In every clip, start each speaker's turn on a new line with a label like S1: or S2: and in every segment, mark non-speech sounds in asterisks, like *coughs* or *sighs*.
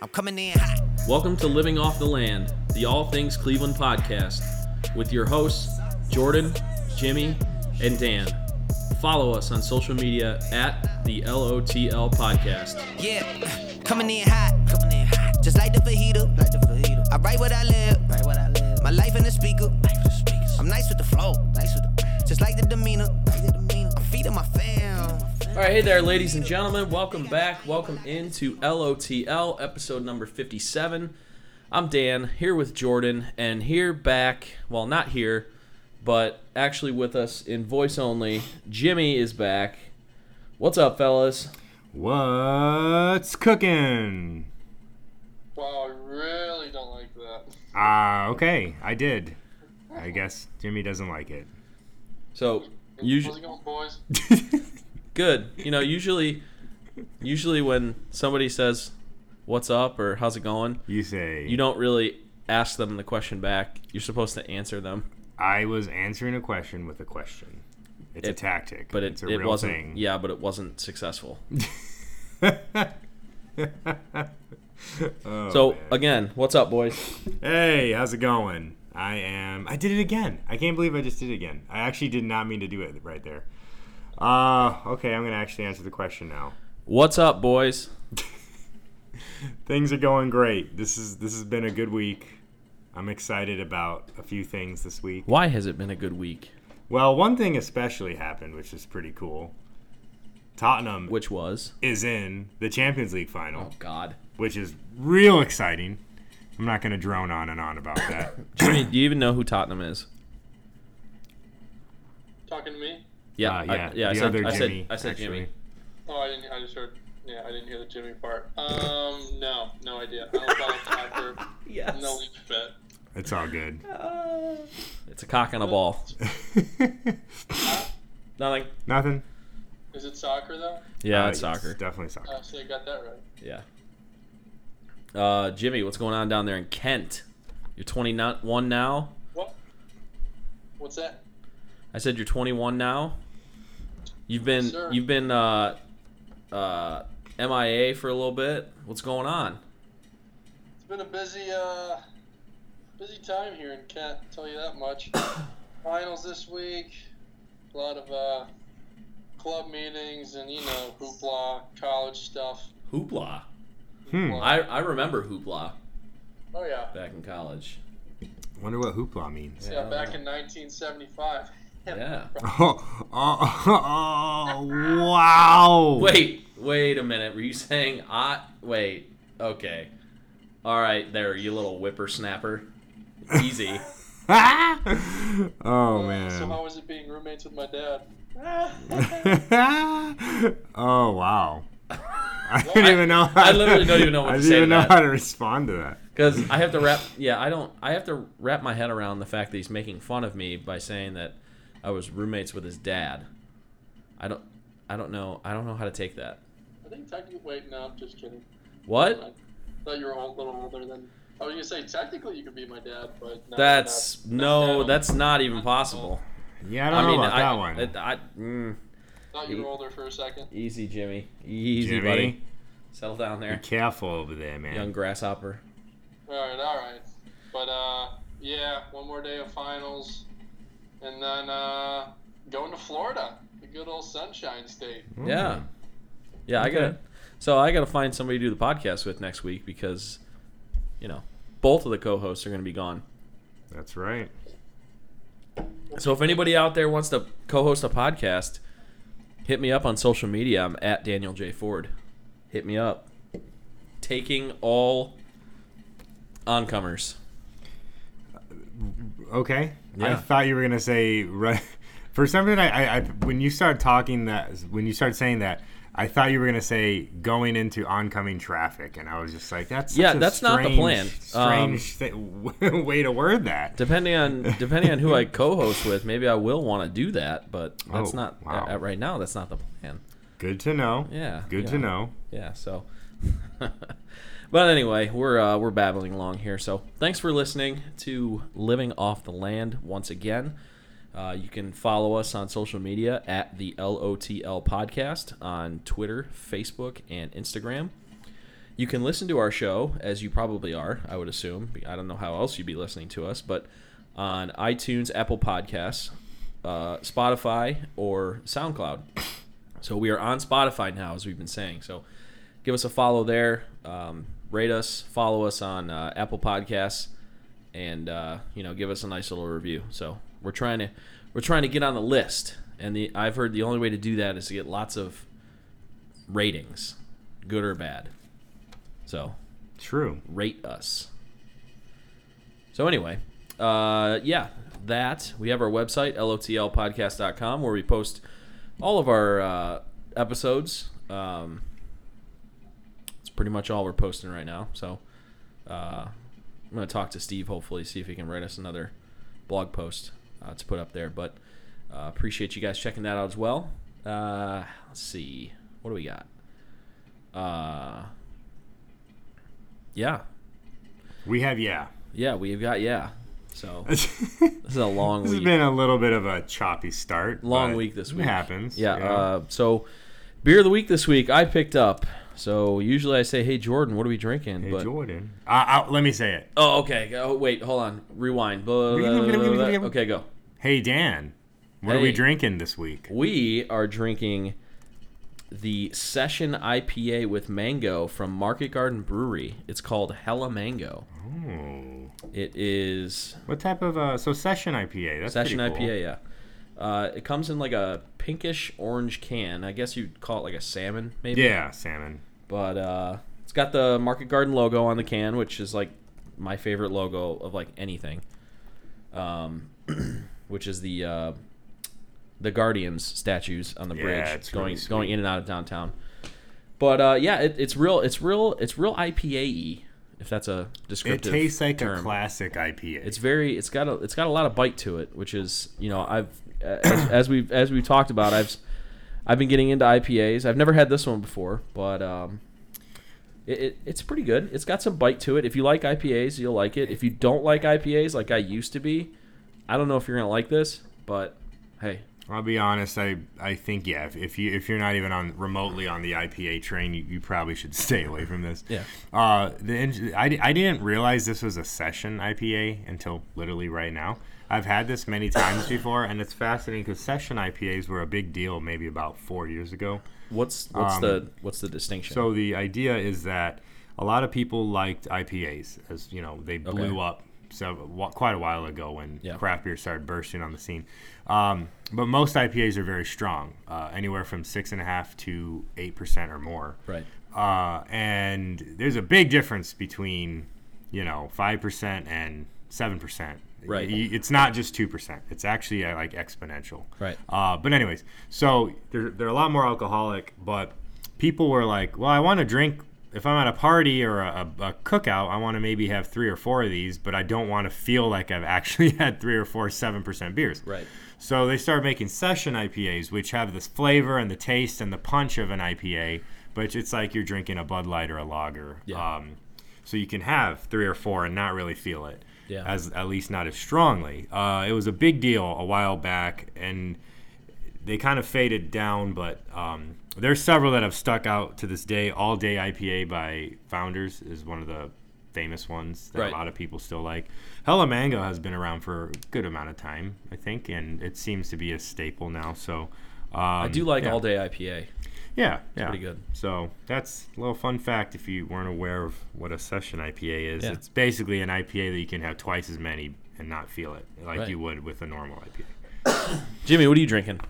S1: I'm coming in hot.
S2: Welcome to Living Off the Land, the All Things Cleveland podcast, with your hosts, Jordan, Jimmy, and Dan. Follow us on social media at the LOTL podcast.
S1: Yeah, coming in hot. Coming in hot. Just like the fajita. Like the fajita. I write what I live. Write what I live. My life in the speaker. I'm nice with the flow. Nice with the Just like the demeanor. Like the demeanor. I'm feeding my fam.
S2: All right, hey there, ladies and gentlemen. Welcome back. Welcome into LOTL, episode number 57. I'm Dan, here with Jordan, and here back, well, not here, but actually with us in voice only, Jimmy is back. What's up, fellas?
S3: What's cooking?
S4: Wow, I really don't like that.
S3: Ah, okay, I did. I guess Jimmy doesn't like it.
S2: So,
S4: How's
S2: usually
S4: it going, boys? *laughs*
S2: good. You know, usually, usually when somebody says, "What's up?" or "How's it going,"
S3: You say
S2: you don't really ask them the question back. You're supposed to answer them.
S3: I was answering a question with a question. It's a tactic,
S2: but it,
S3: it's a
S2: it
S3: real
S2: wasn't
S3: thing.
S2: yeah but it wasn't successful *laughs*
S3: Oh,
S2: so
S3: man.
S2: again what's up boys
S3: hey, how's it going? I am. I did it again. I can't believe I just did it again. I actually did not mean to do it right there. Uh, okay, I'm gonna actually answer the question now.
S2: what's up boys *laughs*
S3: Things are going great. This is this has been a good week. I'm excited about a few things this week.
S2: why has it been a good week
S3: Well, one thing especially happened, which is pretty cool. Tottenham
S2: which was
S3: is in the Champions League final,
S2: oh god
S3: which is real exciting. I'm not going to drone on and on about that. *coughs*
S2: jimmy do you even know who tottenham is
S4: Talking to me?
S2: Yeah
S3: Uh,
S2: I,
S3: yeah,
S2: yeah I
S3: the
S2: said,
S3: other
S2: I said
S3: Jimmy,
S2: i said jimmy.
S4: Oh, I didn't. I just heard. Yeah, I didn't hear the Jimmy part. Um, no, no idea. I don't follow soccer.
S2: yes
S4: No league fit.
S3: It's all good.
S2: it's a cock and a ball *laughs* nothing
S3: Nothing.
S4: Is it soccer though?
S2: yeah
S3: Uh,
S2: it's
S3: yes,
S2: soccer
S3: definitely soccer.
S4: Oh, so you got that right.
S2: yeah uh jimmy what's going on down there in kent you're 21 now
S4: What? What's that?
S2: I said you're 21 now. You've been
S4: Yes,
S2: you've been uh, uh, MIA for a little bit. What's going on?
S4: It's been a busy, uh, busy time here in Kent. I'll tell you that much. *coughs* Finals this week. A lot of uh, club meetings and you know hoopla, college stuff.
S2: Hoopla.
S3: Hmm.
S2: I, I remember hoopla
S4: Oh yeah.
S2: back in college.
S3: Wonder what hoopla means.
S4: Yeah, back in 1975.
S2: Yeah.
S3: Oh, oh, oh, wow.
S2: Wait, wait a minute. Were you saying I? Wait. Okay. All right, there, you little whippersnapper. Easy. *laughs* *laughs*
S3: oh
S4: So
S3: man.
S4: how was it being roommates with my dad? *laughs*
S3: oh wow. I don't
S2: I-
S3: even know. How
S2: I literally don't even know what
S3: I
S2: to
S3: don't even know
S2: that.
S3: how to respond to that.
S2: Because I have to wrap. Yeah, I don't. I have to wrap my head around the fact that he's making fun of me by saying that I was roommates with his dad. I don't. I don't know. I don't know how to take that.
S4: I think technically. Wait, no, I'm just kidding.
S2: What?
S4: I thought you were a little older than. I was gonna say technically you could be my dad, but no,
S2: That's
S4: not-
S2: no.
S4: not-
S2: That's not even possible.
S3: Yeah, I don't
S2: I
S3: know
S2: mean,
S3: about
S2: I,
S3: that one.
S2: I, I- mm,
S4: Thought you were older for a second.
S2: easy, Jimmy. Easy,
S3: Jimmy,
S2: buddy. Settle down there.
S3: be careful over there, man.
S2: young grasshopper.
S4: All right, all right. But uh, yeah, one more day of finals, and then uh, going to Florida, the good old Sunshine State.
S2: Yeah. Yeah, I got to So I got to find somebody to do the podcast with next week because, you know, both of the co-hosts are going to be gone.
S3: That's right.
S2: So if anybody out there wants to co-host a podcast, hit me up on social media. I'm at Daniel J Ford. Hit me up. Taking all oncomers.
S3: Okay. I thought you were gonna say right. *laughs* For some reason, I, I, I when you started talking that when you started saying that, I thought you were gonna say going into oncoming traffic, and I was just like, that's such
S2: Yeah,
S3: a
S2: that's not the
S3: strange-
S2: plan. Um,
S3: Strange *laughs* way to word that.
S2: Depending on *laughs* depending on who I co-host with, maybe I will want to do that, but that's
S3: Oh,
S2: not
S3: wow.
S2: at, at right now. That's not the plan.
S3: Good to know.
S2: Yeah.
S3: Good
S2: yeah.
S3: to know.
S2: Yeah. So, but anyway, we're uh, we're babbling along here. So thanks for listening to Living Off the Land once again. Uh, you can follow us on social media at the LOTL Podcast on Twitter, Facebook, and Instagram. You can listen to our show, as you probably are, I would assume. I don't know how else you'd be listening to us, but on iTunes, Apple Podcasts, uh, Spotify, or SoundCloud. So we are on Spotify now, as we've been saying. So give us a follow there. Um, rate us, follow us on uh, Apple Podcasts, and uh, you know, give us a nice little review. So we're trying to we're trying to get on the list, and the I've heard the only way to do that is to get lots of ratings, good or bad. So
S3: True.
S2: rate us. So anyway, uh, yeah, that we have our website lotlpodcast.com where we post all of our uh, episodes. Um, pretty much all we're posting right now. So uh, I'm gonna talk to Steve hopefully see if he can write us another blog post uh, to put up there. But uh, appreciate you guys checking that out as well. Uh, let's see, what do we got? Uh, yeah,
S3: We have yeah.
S2: yeah, we've got yeah. So *laughs*
S3: this
S2: is a long
S3: this
S2: week.
S3: Has been a little bit of a choppy start.
S2: long week this week.
S3: It happens.
S2: Yeah.
S3: know.
S2: Uh, so, beer of the week this week I picked up. So usually I say, "Hey Jordan, what are we drinking?"
S3: hey
S2: but
S3: Jordan. Uh, uh, let me say it.
S2: oh, okay. Oh, wait, hold on. Rewind. Blah, blah, blah, blah, blah. Okay, go.
S3: Hey Dan, what are we drinking this week?
S2: We are drinking the Session IPA with mango from Market Garden Brewery. It's called Hella Mango.
S3: Oh.
S2: It is
S3: What type of uh? So session IPA. That's
S2: Session
S3: cool.
S2: IPA, yeah. Uh, it comes in like a pinkish orange can. I guess you'd call it like a salmon, maybe.
S3: Yeah, salmon.
S2: But uh, it's got the Market Garden logo on the can, which is like my favorite logo of like anything. Um, *clears throat* which is the uh, the Guardians statues on the
S3: Yeah,
S2: bridge
S3: it's
S2: going
S3: really
S2: going in and out of downtown. But uh, yeah, it, it's real. It's real. It's real IPA-y, if that's a descriptive.
S3: It tastes like
S2: term.
S3: a classic IPA.
S2: It's very. It's got a. It's got a lot of bite to it, which is you know I've as, as we've as we've talked about I've I've been getting into IPAs. I've never had this one before, but um, it, it it's pretty good. It's got some bite to it. If you like IPAs, you'll like it. If you don't like IPAs, like I used to be, I don't know if you're gonna like this, but hey,
S3: I'll be honest. I I think yeah. If, if you if you're not even on remotely on the IPA train, you, you probably should *laughs* stay away from this.
S2: Yeah.
S3: Uh, the I, I didn't realize this was a session IPA until literally right now. I've had this many times before, and it's fascinating because session IPAs were a big deal maybe about four years ago.
S2: what's what's
S3: Um,
S2: the what's the distinction?
S3: So the idea is that a lot of people liked IPAs, as you know, they blew up so quite a while ago when
S2: Yeah.
S3: craft beer started bursting on the scene. Um, but most IPAs are very strong, uh, anywhere from six and a half to eight percent or more.
S2: right.
S3: Uh, and there's a big difference between, you know, five percent and seven percent.
S2: Right.
S3: It's not just two percent. It's actually uh, like exponential.
S2: Right.
S3: Uh, but anyways, so they're, they're a lot more alcoholic, but people were like, well, I want to drink. If I'm at a party or a, a, a cookout, I want to maybe have three or four of these, but I don't want to feel like I've *laughs* actually had three or four seven percent beers.
S2: Right.
S3: So they started making session IPAs, which have this flavor and the taste and the punch of an IPA, but it's like you're drinking a Bud Light or a lager.
S2: Yeah.
S3: Um, so you can have three or four and not really feel it.
S2: Yeah.
S3: As at least not as strongly. Uh, it was a big deal a while back, and they kind of faded down. But um, there's several that have stuck out to this day. All Day IPA by Founders is one of the famous ones that
S2: Right.
S3: a lot of people still like. Hella Mango has been around for a good amount of time, I think, and it seems to be a staple now. So um,
S2: I do like
S3: yeah.
S2: all day IPA.
S3: Yeah, yeah,
S2: pretty good.
S3: So that's a little fun fact if you weren't aware of what a session IPA is.
S2: Yeah.
S3: It's basically an IPA that you can have twice as many and not feel it like
S2: Right.
S3: you would with a normal IPA. *coughs*
S2: Jimmy, what are you drinking?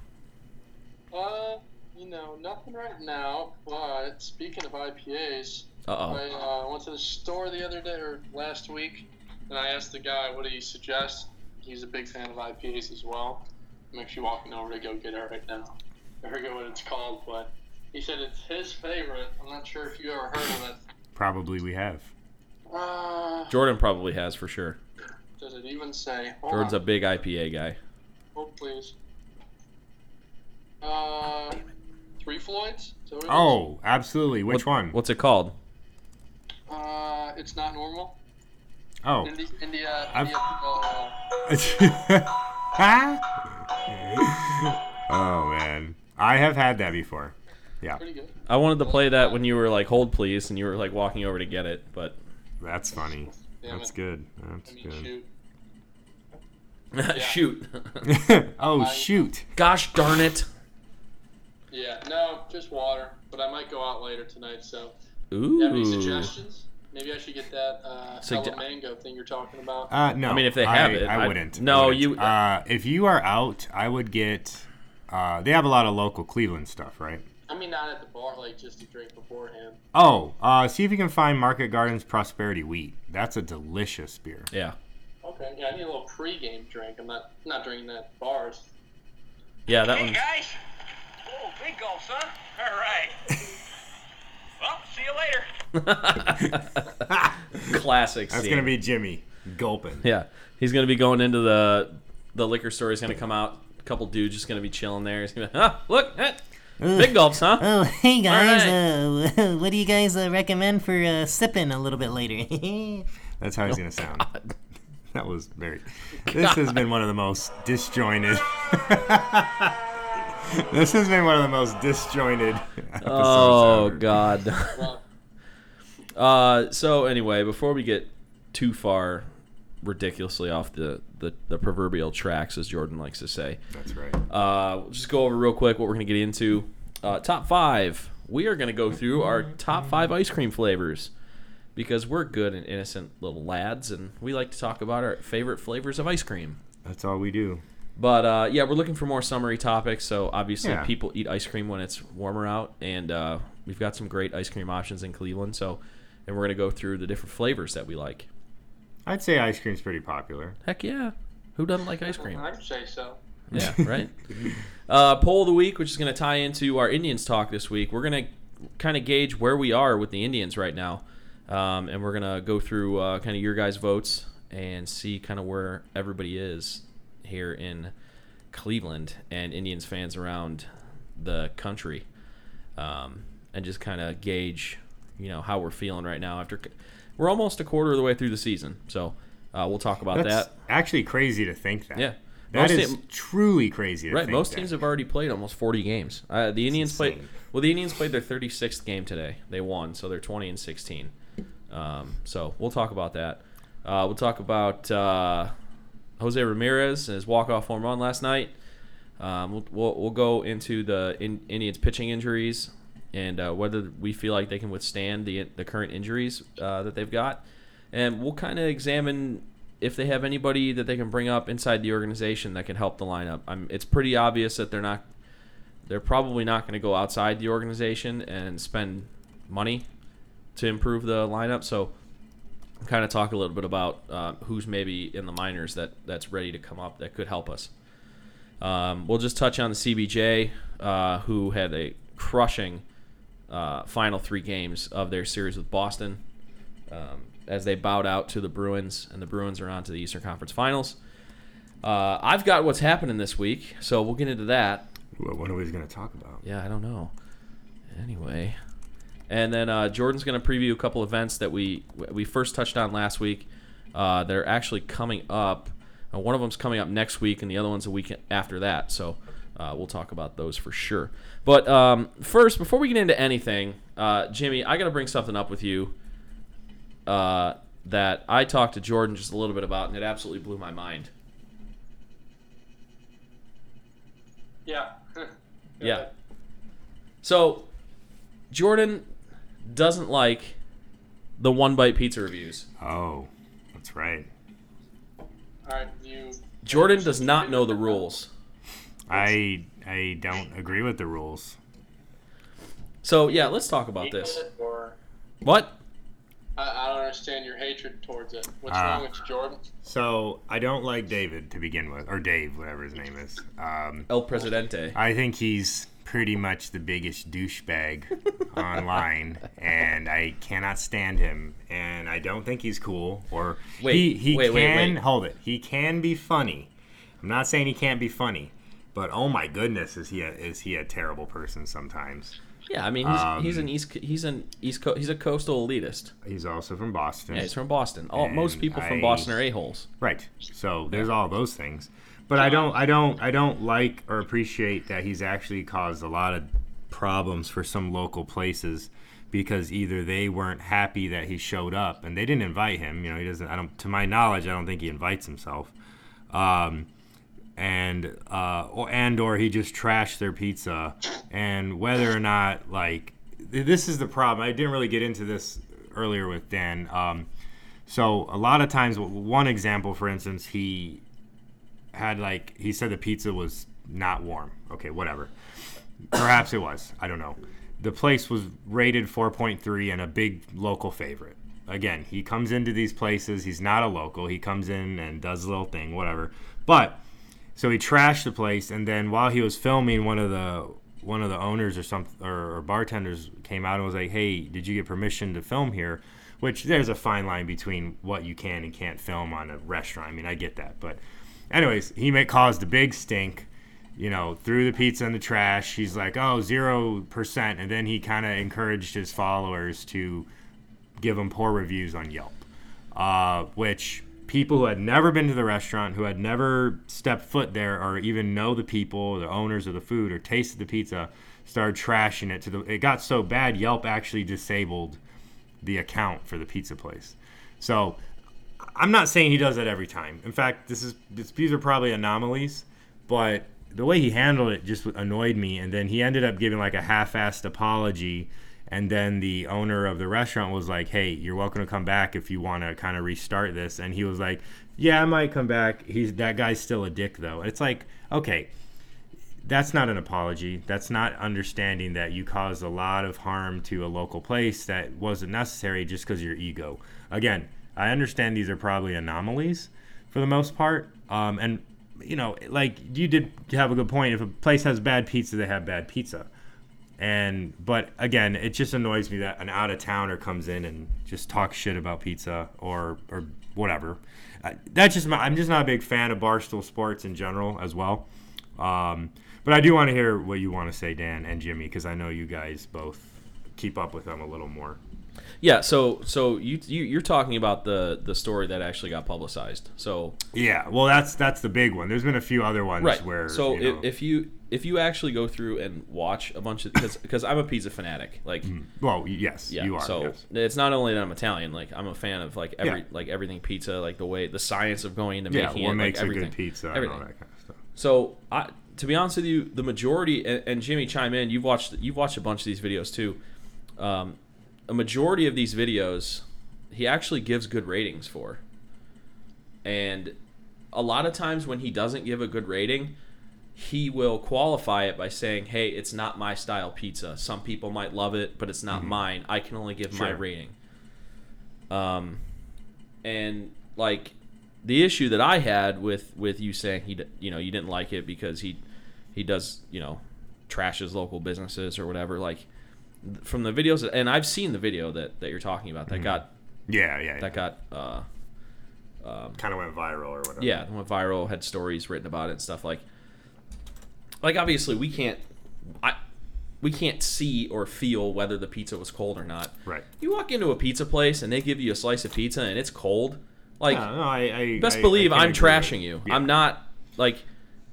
S4: Uh, you know, nothing right now. But speaking of IPAs,
S2: Uh oh.
S4: I uh, went to the store the other day or last week, and I asked the guy what he suggests. He's a big fan of IPAs as well. I'm actually walking over to go get it right now. I forget what it's called, but he said it's his favorite. I'm not sure if you ever heard of it.
S3: Probably we have.
S4: Uh,
S2: Jordan probably has for sure.
S4: does it even say? Hold
S2: Jordan's a big IPA guy.
S4: Oh please. Uh, Three Floyds. Is that what it is?
S3: Oh, absolutely. Which
S2: What-
S3: one?
S2: What's it called?
S4: Uh, it's not normal.
S3: Oh.
S4: India, India,
S3: I've-
S4: India *laughs* uh, *laughs*
S3: oh man, I have had that before. Yeah,
S4: Pretty good.
S2: I wanted to play that when you were like, "Hold please," and you were like walking over to get it, but
S3: that's funny.
S4: Damn
S3: That's
S4: it.
S3: good. That's
S4: I mean,
S3: good.
S4: shoot. *laughs*
S2: shoot. *laughs*
S3: oh
S4: I-
S3: shoot!
S2: Gosh darn it.
S4: Yeah, no, just water. But I might go out later tonight, so.
S2: Ooh.
S4: You have any suggestions? Maybe I should get that uh,
S2: Sugge-
S4: Hella mango thing you're talking about.
S3: Uh, no.
S2: I mean, if they have
S3: I,
S2: it,
S3: I
S2: I-
S3: wouldn't.
S2: no,
S3: I wouldn't.
S2: you-
S3: Uh, if you are out, I would get. Uh, they have a lot of local Cleveland stuff, right?
S4: I mean, not at the bar, like just to drink beforehand.
S3: Oh, uh, see if you can find Market Gardens Prosperity Wheat. That's a delicious beer.
S2: Yeah.
S4: Okay, yeah, I need a little pre-game drink. I'm not not drinking that at bars.
S2: Yeah, that
S5: Hey
S2: one.
S5: guys! Oh, big gulps, huh? All right. *laughs* well, see you later. *laughs*
S2: Classic.
S3: That's
S2: scene.
S3: gonna be Jimmy gulping.
S2: Yeah, he's gonna be going into the the liquor store. He's gonna come out. A couple dudes just gonna be chilling there. He's gonna, ah, look, eh, big gulps, huh?
S6: Oh, *laughs* hey guys,
S2: right.
S6: uh, *laughs* what do you guys uh, recommend for uh, sipping a little bit later? *laughs*
S3: That's how he's gonna sound. That was very. This has been one of the most disjointed. this has been one of the most disjointed episodes
S2: Oh
S3: ever.
S2: God.
S4: Well,
S2: Uh, so anyway, before we get too far ridiculously off the, the, the proverbial tracks, as Jordan likes to say,
S3: That's right.
S2: uh, we'll just go over real quick what we're going to get into. Uh, top five. We are going to go through our top five ice cream flavors because we're good and innocent little lads, and we like to talk about our favorite flavors of ice cream.
S3: That's all we do.
S2: But uh, yeah, we're looking for more summery topics. So obviously,
S3: Yeah.
S2: people eat ice cream when it's warmer out, and uh, we've got some great ice cream options in Cleveland. So, and we're gonna go through the different flavors that we like.
S3: I'd say ice cream's pretty popular.
S2: Heck yeah, who doesn't like ice cream?
S4: I'd say so.
S2: Yeah, right. *laughs* uh, poll of the week, which is gonna tie into our Indians talk this week. We're gonna kind of gauge where we are with the Indians right now, um, and we're gonna go through uh, kind of your guys' votes and see kind of where everybody is here in Cleveland and Indians fans around the country, um, and just kind of gauge, you know, how we're feeling right now. After we're almost a quarter of the way through the season, so uh, we'll talk about
S3: That's
S2: that.
S3: actually crazy to think that.
S2: Yeah.
S3: That
S2: Most
S3: is
S2: team-
S3: truly crazy to
S2: Right,
S3: think
S2: most
S3: that.
S2: teams have already played almost 40 games. Uh, the Indians played well. The Indians played their 36th game today. They won, so they're 20 and 16. Um, so we'll talk about that. Uh, we'll talk about uh, Jose Ramirez and his walk-off home run last night. Um, we'll, we'll, we'll go into the in, Indians pitching injuries and uh, whether we feel like they can withstand the the current injuries uh, that they've got, and we'll kind of examine if they have anybody that they can bring up inside the organization that can help the lineup. I'm, it's pretty obvious that they're not. They're probably not going to go outside the organization and spend money to improve the lineup. So, kind of talk a little bit about uh, who's maybe in the minors that that's ready to come up that could help us. Um, we'll just touch on the CBJ, uh, who had a crushing uh, final three games of their series with Boston um, as they bowed out to the Bruins, and the Bruins are on to the Eastern Conference Finals. Uh, I've got what's happening this week, so we'll get into that.
S3: What, are we going to talk about?
S2: Yeah, I don't know. Anyway, and then uh, Jordan's going to preview a couple events that we we first touched on last week. Uh, they're actually coming up. Uh, one of them's coming up next week, and the other one's a week after that. So uh, we'll talk about those for sure. But um, first, before we get into anything, uh, Jimmy, I got to bring something up with you uh, that I talked to Jordan just a little bit about, and it absolutely blew my mind.
S4: Yeah. *laughs*
S2: Yeah. So, Jordan doesn't like the one bite pizza reviews.
S3: Oh, that's right.
S4: All right, you.
S2: Jordan does not know the rules.
S3: I I don't agree with the rules.
S2: So, yeah, let's talk about this.
S4: Or
S2: What?
S4: I, I don't understand your hatred towards it. What's
S3: Ah.
S4: wrong with you, Jordan?
S3: So I don't like David to begin with, or Dave, whatever his name is. Um,
S2: El Presidente.
S3: I think he's pretty much the biggest douchebag *laughs* online, and I cannot stand him. And I don't think he's cool. Or
S2: Wait,
S3: he he
S2: wait,
S3: can
S2: wait, wait.
S3: hold it. He can be funny. I'm not saying he can't be funny, but oh my goodness, is he a, is he a terrible person sometimes?
S2: Yeah, I mean, he's,
S3: Um,
S2: he's an East he's an East Coast he's a coastal elitist.
S3: He's also from Boston.
S2: Yeah, he's from Boston. All most people from Boston are a-holes.
S3: Right. So there's all those things. But I don't I don't I don't like or appreciate that he's actually caused a lot of problems for some local places because either they weren't happy that he showed up and they didn't invite him. You know, he doesn't. I don't. To my knowledge, I don't think he invites himself. Um, and uh, or, and or he just trashed their pizza, and whether or not like this is the problem. I didn't really get into this earlier with Dan. Um, so a lot of times, one example, for instance, he had like he said the pizza was not warm. Okay, whatever. Perhaps it was. I don't know. The place was rated 4.3 and a big local favorite. Again, he comes into these places. He's not a local. He comes in and does a little thing, whatever. But so he trashed the place, and then while he was filming, one of the one of the owners or some or, or bartenders came out and was like, "Hey, did you get permission to film here?" Which there's a fine line between what you can and can't film on a restaurant. I mean, I get that, but anyways, he may caused a big stink. You know, threw the pizza in the trash. He's like, "Oh, zero percent," and then he kind of encouraged his followers to give him poor reviews on Yelp, uh, which people who had never been to the restaurant, who had never stepped foot there, or even know the people, the owners of the food, or tasted the pizza, started trashing it. To the it got so bad, Yelp actually disabled the account for the pizza place. So I'm not saying he does that every time. In fact, this is this, these are probably anomalies, but the way he handled it just annoyed me. And then he ended up giving like a half-assed apology. And then the owner of the restaurant was like, "Hey, you're welcome to come back if you want to kind of restart this." And he was like, "Yeah, I might come back. He's that guy's still a dick though." It's like, okay, that's not an apology. That's not understanding that you caused a lot of harm to a local place that wasn't necessary just because your ego. Again, I understand these are probably anomalies for the most part. Um, and, you know, like you did have a good point. If a place has bad pizza, they have bad pizza. And, but again, it just annoys me that an out of towner comes in and just talks shit about pizza or, or whatever. Uh, that's just my, I'm just not a big fan of Barstool Sports in general as well. Um, but I do want to hear what you want to say, Dan and Jimmy, because I know you guys both keep up with them a little more.
S2: Yeah, so so you, you you're talking about the the story that actually got publicized. So
S3: Yeah, well, that's that's the big one. There's been a few other ones
S2: right.
S3: where
S2: so
S3: you know,
S2: if, if you if you actually go through and watch a bunch of because because I'm a pizza fanatic, like
S3: well, yes,
S2: yeah.
S3: Mm-hmm. you are.
S2: so
S3: yes.
S2: it's not only that I'm Italian, like I'm a fan of like every
S3: Yeah.
S2: like everything pizza, like the way the science of going into
S3: yeah,
S2: making
S3: what
S2: it,
S3: makes
S2: like
S3: a good pizza
S2: everything.
S3: and all that kind of stuff.
S2: So, I, to be honest with you, the majority and, and Jimmy chime in. You've watched you've watched a bunch of these videos too. Um, a majority of these videos, he actually gives good ratings for. And a lot of times when he doesn't give a good rating, he will qualify it by saying, "Hey, it's not my style pizza. Some people might love it, but it's not mine. I can only give my rating." Um, and like the issue that I had with with you saying he you know you didn't like it because he he does you know trashes local businesses or whatever like from the videos and I've seen the video that that you're talking about that got
S3: Yeah, yeah,
S2: that got uh
S3: kind of went viral or whatever.
S2: yeah went viral had stories written about it and stuff like like obviously we can't I we can't see or feel whether the pizza was cold or not
S3: right.
S2: you walk into a pizza place and they give you a slice of pizza and it's cold like
S3: Yeah, no, I, I
S2: best
S3: I-
S2: believe
S3: I
S2: I'm trashing you.
S3: Yeah.
S2: I'm not like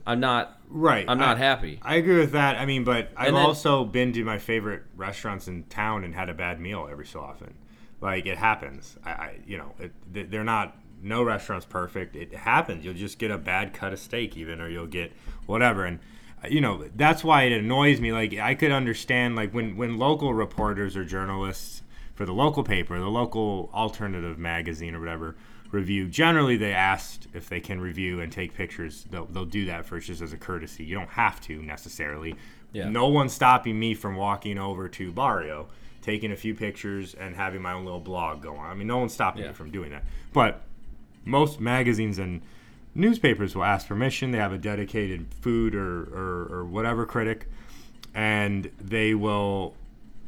S2: I'm not
S3: Right.
S2: I'm not
S3: I-
S2: happy.
S3: I agree with that. I mean, but I've
S2: then-
S3: also been to my favorite restaurants in town and had a bad meal every so often. Like it happens. I, I you know, it, they- they're not. No restaurant's perfect. It happens. You'll just get a bad cut of steak, even, or you'll get whatever. And uh, you know, that's why it annoys me. Like I could understand, like when when local reporters or journalists for the local paper, the local alternative magazine or whatever review. Generally, they asked if they can review and take pictures. They'll, they'll do that first just as a courtesy. You don't have to necessarily.
S2: Yeah.
S3: No one's stopping me from walking over to Barrio, taking a few pictures, and having my own little blog go on. I mean, no one's stopping
S2: Yeah.
S3: me from doing that. But most magazines and newspapers will ask permission. They have a dedicated food or, or, or whatever critic, and they will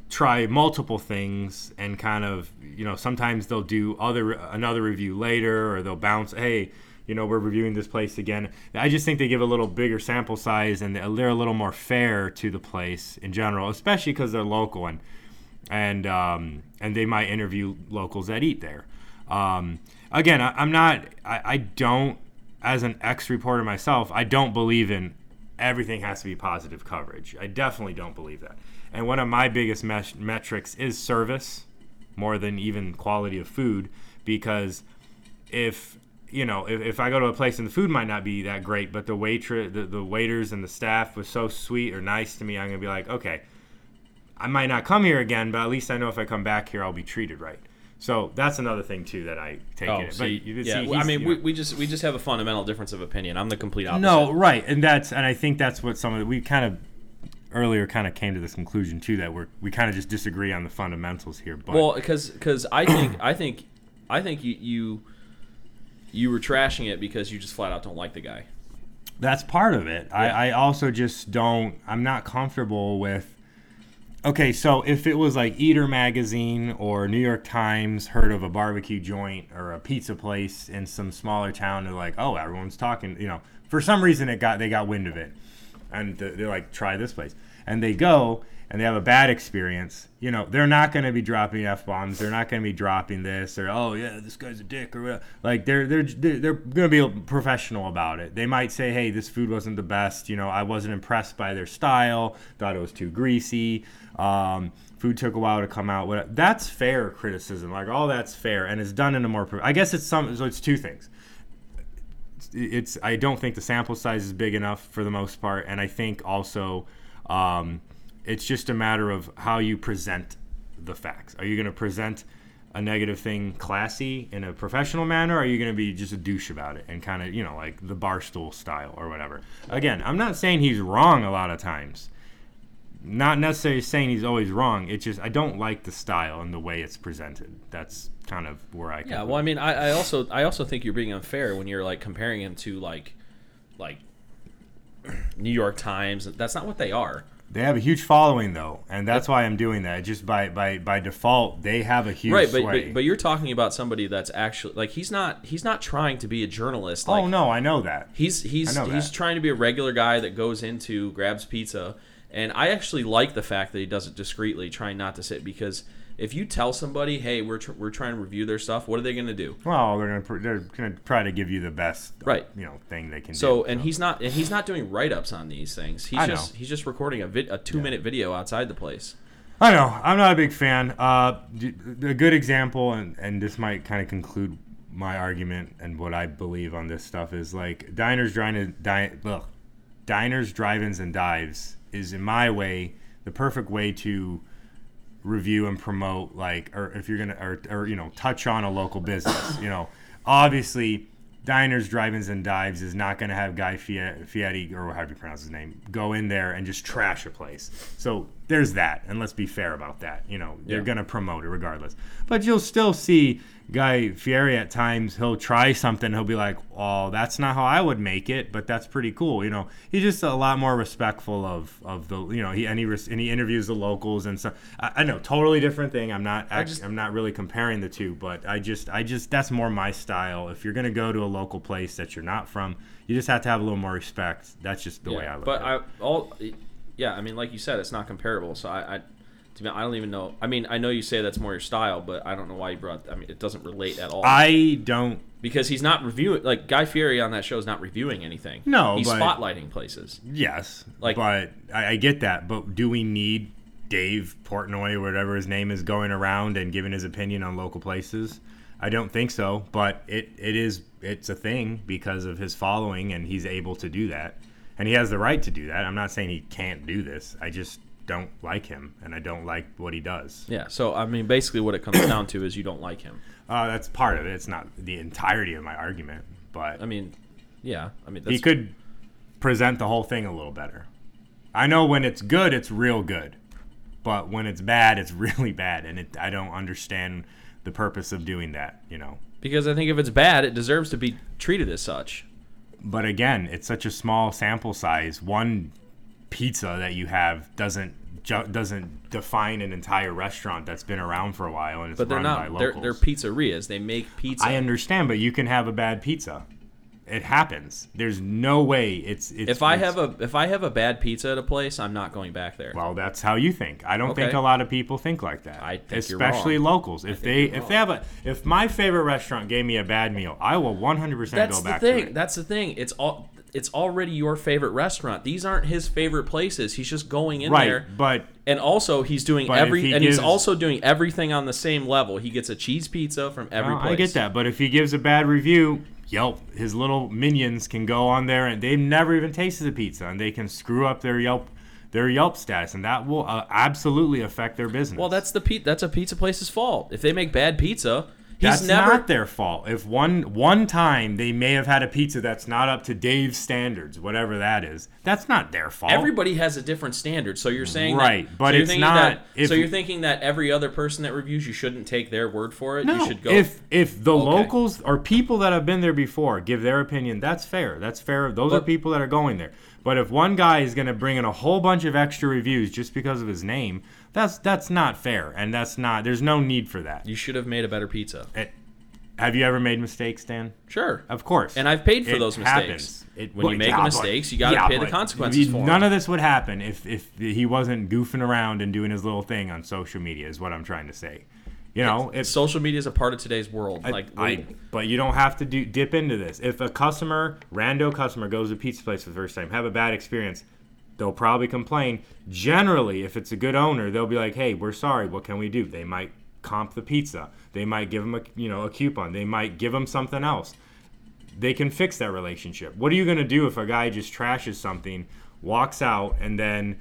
S3: try multiple things and kind of you know sometimes they'll do other another review later or they'll bounce hey you know we're reviewing this place again i just think they give a little bigger sample size and they're a little more fair to the place in general especially because they're local and and um, and they might interview locals that eat there um, again I, i'm not I, I don't as an ex reporter myself i don't believe in everything has to be positive coverage. I definitely don't believe that. And one of my biggest mes- metrics is service more than even quality of food because if you know if, if i go to a place and the food might not be that great but the waitress the, the waiters and the staff was so sweet or nice to me i'm gonna be like okay i might not come here again but at least i know if i come back here i'll be treated right so that's another thing too that i take
S2: Oh,
S3: in.
S2: so
S3: but
S2: you-
S3: you-
S2: yeah.
S3: see,
S2: I mean,
S3: you
S2: we, we just we just have a fundamental difference of opinion. I'm the complete opposite.
S3: No, right, and that's and I think that's what some of the, we kind of earlier kind of came to this conclusion too that we're we kind of just disagree on the fundamentals here. But
S2: Well, because because I think I think I think you you you were trashing it because you just flat out don't like the guy.
S3: that's part of it.
S2: Yeah.
S3: I, I also just don't. I'm not comfortable with. Okay, so if it was like Eater magazine or New York Times heard of a barbecue joint or a pizza place in some smaller town, they're like, oh, everyone's talking. You know, for some reason it got they got wind of it, and they're like, try this place, and they go and they have a bad experience. You know, they're not going to be dropping f bombs. They're not going to be dropping this or oh yeah, this guy's a dick or whatever. like they're they're they're, going to be professional about it. They might say, hey, this food wasn't the best. You know, I wasn't impressed by their style. Thought it was too greasy. Um, food took a while to come out. What that's fair criticism. Like all that's fair and it's done in a more. I guess it's some. So it's two things it's I don't think the sample size is big enough for the most part, and I think also um, it's just a matter of how you present the facts. Are you going to present a negative thing classy in a professional manner? Or are you going to be just a douche about it and kind of you know like the barstool style or whatever? Again, I'm not saying he's wrong a lot of times. Not necessarily saying he's always wrong. It's just I don't like the style and the way it's presented. That's kind of where I.
S2: Come Yeah, well, I mean, I, I also I also think you're being unfair when you're like comparing him to like like New York Times. That's not what they are.
S3: They have a huge following though, and that's why I'm doing that. Just by by by default, they have a huge
S2: right, but, but but you're talking about somebody that's actually like he's not he's not trying to be a journalist. Oh, like,
S3: oh no, I know that.
S2: He's he's he's trying to be a regular guy that goes into grabs pizza, and I actually like the fact that he does it discreetly, trying not to sit because if you tell somebody, hey, we're tr- we're trying to review their stuff, what are they going to do?
S3: Well, they're gonna pr- they're gonna try to give you the best
S2: Right.
S3: you know thing they can
S2: So
S3: do.
S2: and he's not and he's not doing write ups on these things. He's
S3: I know.
S2: just he's just recording a vid- a two minute video outside the place.
S3: I know I'm not a big fan. Uh, a good example, and and this might kind of conclude my argument and what I believe on this stuff is like diners, drive di- ugh, diners, drive-ins, and dives is in my way the perfect way to review and promote like or if you're gonna or, or you know touch on a local business you know. Obviously diners drive-ins and dives is not going to have guy Fie- fieri or however you pronounce his name go in there and just trash a place. So there's that and let's be fair about that you know. They're going to promote it regardless. But you'll still see guy fieri at times he'll try something he'll be like oh that's not how i would make it but that's pretty cool you know? He's just a lot more respectful of of the you know he and he, and he interviews the locals and so I, I know totally different thing. I'm not
S2: just-
S3: i'm not really comparing the two but i just i just that's more my style. If you're going to go to a local place that you're not from you just have to have a little more respect. That's just the way i look
S2: but
S3: at it.
S2: I all yeah, I mean, like you said, it's not comparable. So I, I, to be, I don't even know. I mean, I know you say that's more your style, but I don't know why you brought. I mean, it doesn't relate at all.
S3: i don't
S2: because he's not reviewing. Like Guy Fieri on that show is not reviewing anything.
S3: No,
S2: he's
S3: but-
S2: spotlighting places.
S3: Yes,
S2: Like-
S3: but I, I get that. But do we need Dave Portnoy or whatever his name is going around and giving his opinion on local places? I don't think so. But it, it is it's a thing because of his following, and he's able to do that, and he has the right to do that. I'm not saying he can't do this. I just don't like him, and I don't like what he does.
S2: Yeah. So I mean, basically, what it comes down to is you don't like him. *coughs*
S3: Uh, that's part of it. It's not the entirety of my argument, but
S2: I mean, yeah. I mean, that's,
S3: he could present the whole thing a little better. I know when it's good, it's real good, but when it's bad, it's *laughs* really bad, and it, I don't understand the purpose of doing that. You know.
S2: because I think if it's bad, it deserves to be treated as such.
S3: But again, it's such a small sample size. One pizza that you have doesn't ju- doesn't define an entire restaurant that's been around for a while and it's
S2: But they're
S3: run by
S2: not. They're,
S3: locals.
S2: they're pizzerias. They make pizza.
S3: I understand, but you can have a bad pizza. It happens. There's no way it's. it's
S2: if I
S3: it's-
S2: have a if I have a bad pizza at a place, I'm not going back there.
S3: Well, that's how you think. I don't think
S2: Okay.
S3: a lot of people think like that.
S2: I think you're
S3: especially
S2: wrong.
S3: locals. If they if they have a if my favorite restaurant gave me a bad meal, I will 100%
S2: That's
S3: go
S2: the
S3: back
S2: thing.
S3: to it.
S2: That's the thing. It's all it's already your favorite restaurant. These aren't his favorite places. He's just going in
S3: right,
S2: there.
S3: but
S2: And also, he's doing every,
S3: he
S2: and he's also doing everything on the same level. He gets a cheese pizza from every
S3: No,
S2: place.
S3: I get that, but if he gives a bad review, Yelp, his little minions can go on there and they've never even tasted the pizza, and they can screw up their Yelp, their Yelp status, and that will uh, absolutely affect their business.
S2: Well, that's the pe- that's a pizza place's fault. If they make bad pizza,
S3: that's
S2: never.
S3: not their fault. If one one time they may have had a pizza that's not up to Dave's standards, whatever that is, that's not their fault.
S2: Everybody has a different standard, so you're saying
S3: Right,
S2: that,
S3: but
S2: so you're
S3: it's
S2: thinking
S3: not-
S2: That,
S3: if-
S2: so you're thinking that every other person that reviews, you shouldn't take their word for it.
S3: No,
S2: you should go.
S3: if if the
S2: Okay.
S3: locals or people that have been there before give their opinion, that's fair. That's fair. Those are people that are going there. But if one guy is going to bring in a whole bunch of extra reviews just because of his name, that's that's not fair, and that's not. There's no need for that.
S2: you should have made a better pizza.
S3: It- have you ever made mistakes, Dan?
S2: Sure.
S3: Of course.
S2: And I've paid for
S3: It
S2: those mistakes.
S3: happens. It-
S2: When you make
S3: yeah,
S2: mistakes, you gotta
S3: yeah,
S2: pay the consequences for.
S3: None of this would happen if if he wasn't goofing around and doing his little thing on social media. Is what I'm trying to say. You know, if
S2: Social media is a part of today's world.
S3: I-
S2: like,
S3: I, but you don't have to do dip into this. If a customer, rando customer, goes to a pizza place for the first time, have a bad experience, they'll probably complain. Generally, if it's a good owner, they'll be like, "Hey, we're sorry. What can we do?" They might comp the pizza. They might give them a you know a coupon. They might give them something else. They can fix that relationship. What are you gonna do if a guy just trashes something, walks out, and then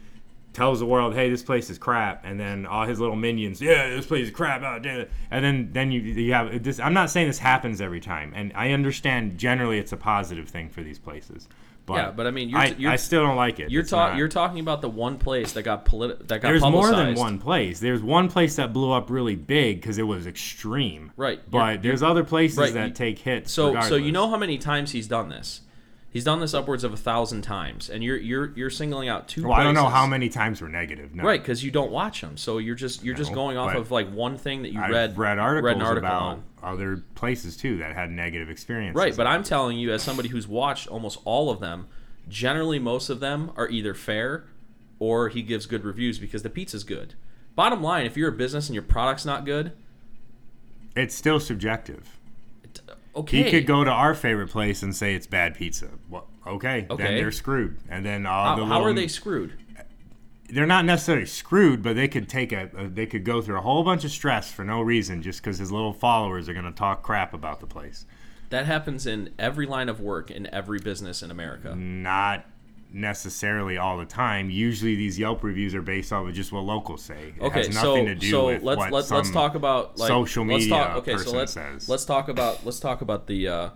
S3: tells the world, "Hey, this place is crap," and then all his little minions, "Yeah, this place is crap," oh, damn it." and then then you you have this. I'm not saying this happens every time, and I understand generally it's a positive thing for these places, but
S2: Yeah, but I mean, you're-
S3: I,
S2: you're-
S3: I still don't like it.
S2: you're talking. You're talking about the one place that got politi- that got
S3: There's more than one place. There's one place that blew up really big because it was extreme.
S2: Right,
S3: But
S2: you're-
S3: there's other places
S2: right,
S3: that take hits.
S2: So, so you know how many times he's done this? He's done this upwards of a thousand times, and you're you're you're singling out two.
S3: Well, I don't know how many times were negative. No.
S2: Right, because you don't watch them, so you're just you're just going off of like one thing that you
S3: I've
S2: read
S3: read articles
S2: read an article
S3: about
S2: on.
S3: Other places too that had negative experiences.
S2: Right, but I'm telling you, as somebody who's watched almost all of them, generally most of them are either fair or he gives good reviews because the pizza's good. Bottom line, if you're a business and your product's not good,
S3: it's still subjective.
S2: Uh, okay.
S3: He could go to our favorite place and say it's bad pizza. Well, okay,
S2: Okay.
S3: then they're screwed. And then all
S2: How,
S3: the
S2: how
S3: little,
S2: are they screwed?
S3: They're not necessarily screwed, but they could take a, a they could go through a whole bunch of stress for no reason just because his little followers are going to talk crap about the place.
S2: That happens in every line of work in every business in America.
S3: Not necessarily all the time. Usually, these Yelp reviews are based off of just what locals say. It
S2: Okay,
S3: has nothing
S2: so
S3: to do
S2: so
S3: with
S2: let's let's let's talk about like
S3: social
S2: let's
S3: media
S2: talk, okay, so let's
S3: says.
S2: let's talk about let's talk about the uh,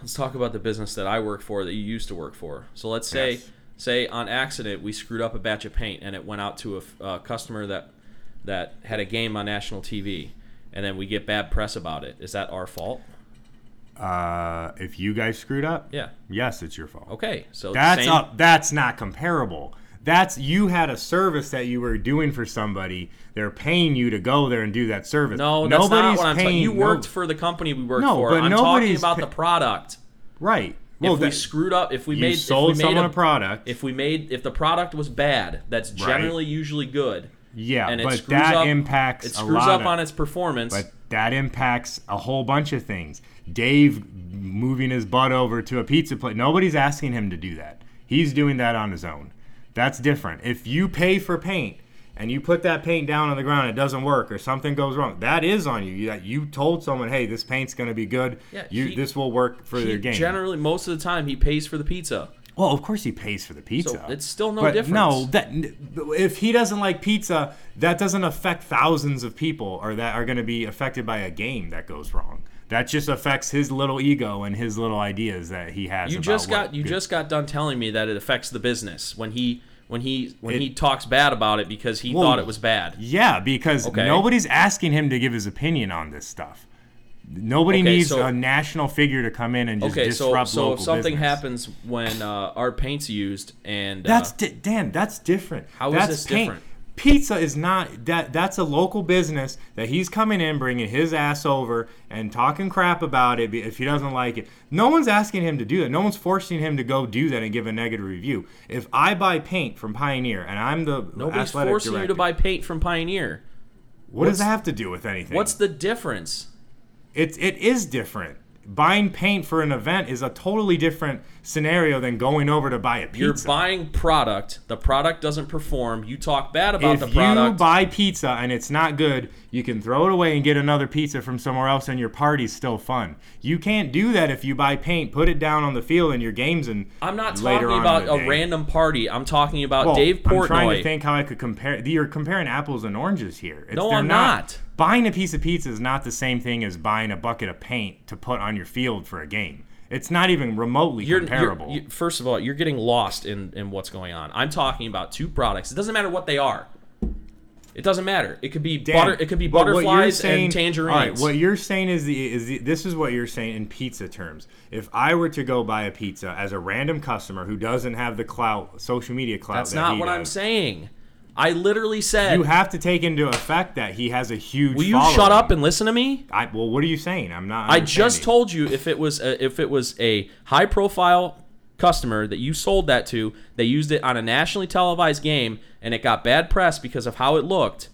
S2: let's talk about the business that I work for that you used to work for. So let's say
S3: Yes.
S2: Say on accident we screwed up a batch of paint and it went out to a uh, customer that that had a game on national TV, and then we get bad press about it. Is that our fault?
S3: Uh, if you guys screwed up,
S2: Yeah.
S3: yes, it's your fault.
S2: Okay, so
S3: That's
S2: same,
S3: up. That's not comparable. That's you had a service that you were doing for somebody. They're paying you to go there and do that service.
S2: No, that's not what I'm
S3: paying-
S2: You
S3: no-
S2: worked for the company we worked
S3: No,
S2: for.
S3: but
S2: I'm talking
S3: nobody's
S2: about
S3: pa-
S2: the product.
S3: right. Well,
S2: if we screwed up, if we made
S3: sold
S2: if we made
S3: someone
S2: a,
S3: a product.
S2: if we made if the product was bad, that's generally usually good.
S3: yeah,
S2: and
S3: but that
S2: up,
S3: impacts
S2: it screws up
S3: of-
S2: on its performance.
S3: But that impacts a whole bunch of things. Dave moving his butt over to a pizza place. Nobody's asking him to do that. He's doing that on his own. That's different. If you pay for paint and you put that paint down on the ground, it doesn't work or something goes wrong. That is on you. You, you told someone, "Hey, this paint's going to be good.
S2: Yeah,
S3: you
S2: he-
S3: this will work for their game."
S2: generally most of the time he pays for the pizza.
S3: Well, of course he pays for the pizza.
S2: it's still no
S3: but
S2: difference.
S3: No, that if he doesn't like pizza, that doesn't affect thousands of people or that are going to be affected by a game that goes wrong. That just affects his little ego and his little ideas that he has.
S2: You just got you
S3: good-
S2: just got done telling me that it affects the business when he when he when
S3: It-
S2: he talks bad about it because he
S3: Well,
S2: thought it was bad.
S3: Yeah, because
S2: Okay.
S3: nobody's asking him to give his opinion on this stuff. Nobody
S2: Okay,
S3: needs
S2: so-
S3: a national figure to come in and just
S2: Okay, so
S3: disrupt
S2: so
S3: local
S2: if something
S3: business.
S2: happens when uh, our paint's used and uh,
S3: That's di- Dan. That's different.
S2: How is
S3: that's
S2: this
S3: paint.
S2: different?
S3: Pizza is not that. That's a local business that he's coming in, bringing his ass over and talking crap about it if he doesn't like it. No one's asking him to do that. No one's forcing him to go do that and give a negative review. If I buy paint from Pioneer and I'm the
S2: nobody's forcing you to buy paint from Pioneer.
S3: what does that have to do with anything?
S2: What's the difference?
S3: It's it is different. Buying paint for an event is a totally different scenario than going over to buy a pizza.
S2: You're buying product. The product doesn't perform. You talk bad about
S3: if
S2: the
S3: you buy pizza and it's not good, you can throw it away and get another pizza from somewhere else, and your party's still fun. You can't do that if you buy paint, put it down on the field, and your games and
S2: I'm not talking about a
S3: day.
S2: random party. I'm talking about
S3: Well,
S2: Dave
S3: I'm trying to think how I could compare. You're comparing apples and oranges here. It's,
S2: No,
S3: they're
S2: I'm not.
S3: Buying a piece of pizza is not the same thing as buying a bucket of paint to put on your field for a game. It's not even remotely
S2: You're, you're-
S3: comparable.
S2: you- first of all, you're getting lost in, in what's going on. I'm talking about two products. It doesn't matter what they are. It doesn't matter. It could be
S3: Dan,
S2: butter. It could be
S3: but
S2: butterflies
S3: saying-
S2: and tangerines.
S3: All right, what you're saying is the is the, this is what you're saying in pizza terms. If I were to go buy a pizza as a random customer who doesn't have the clout, social media clout,
S2: That's
S3: that
S2: not what I'm saying. I literally said.
S3: You have to take into effect that he has a huge.
S2: will you
S3: following.
S2: shut up and listen to me?
S3: I, well, what are you saying? I'm not.
S2: I just told you if it was a, if it was a high profile customer that you sold that to, they used it on a nationally televised game and it got bad press because of how it looked.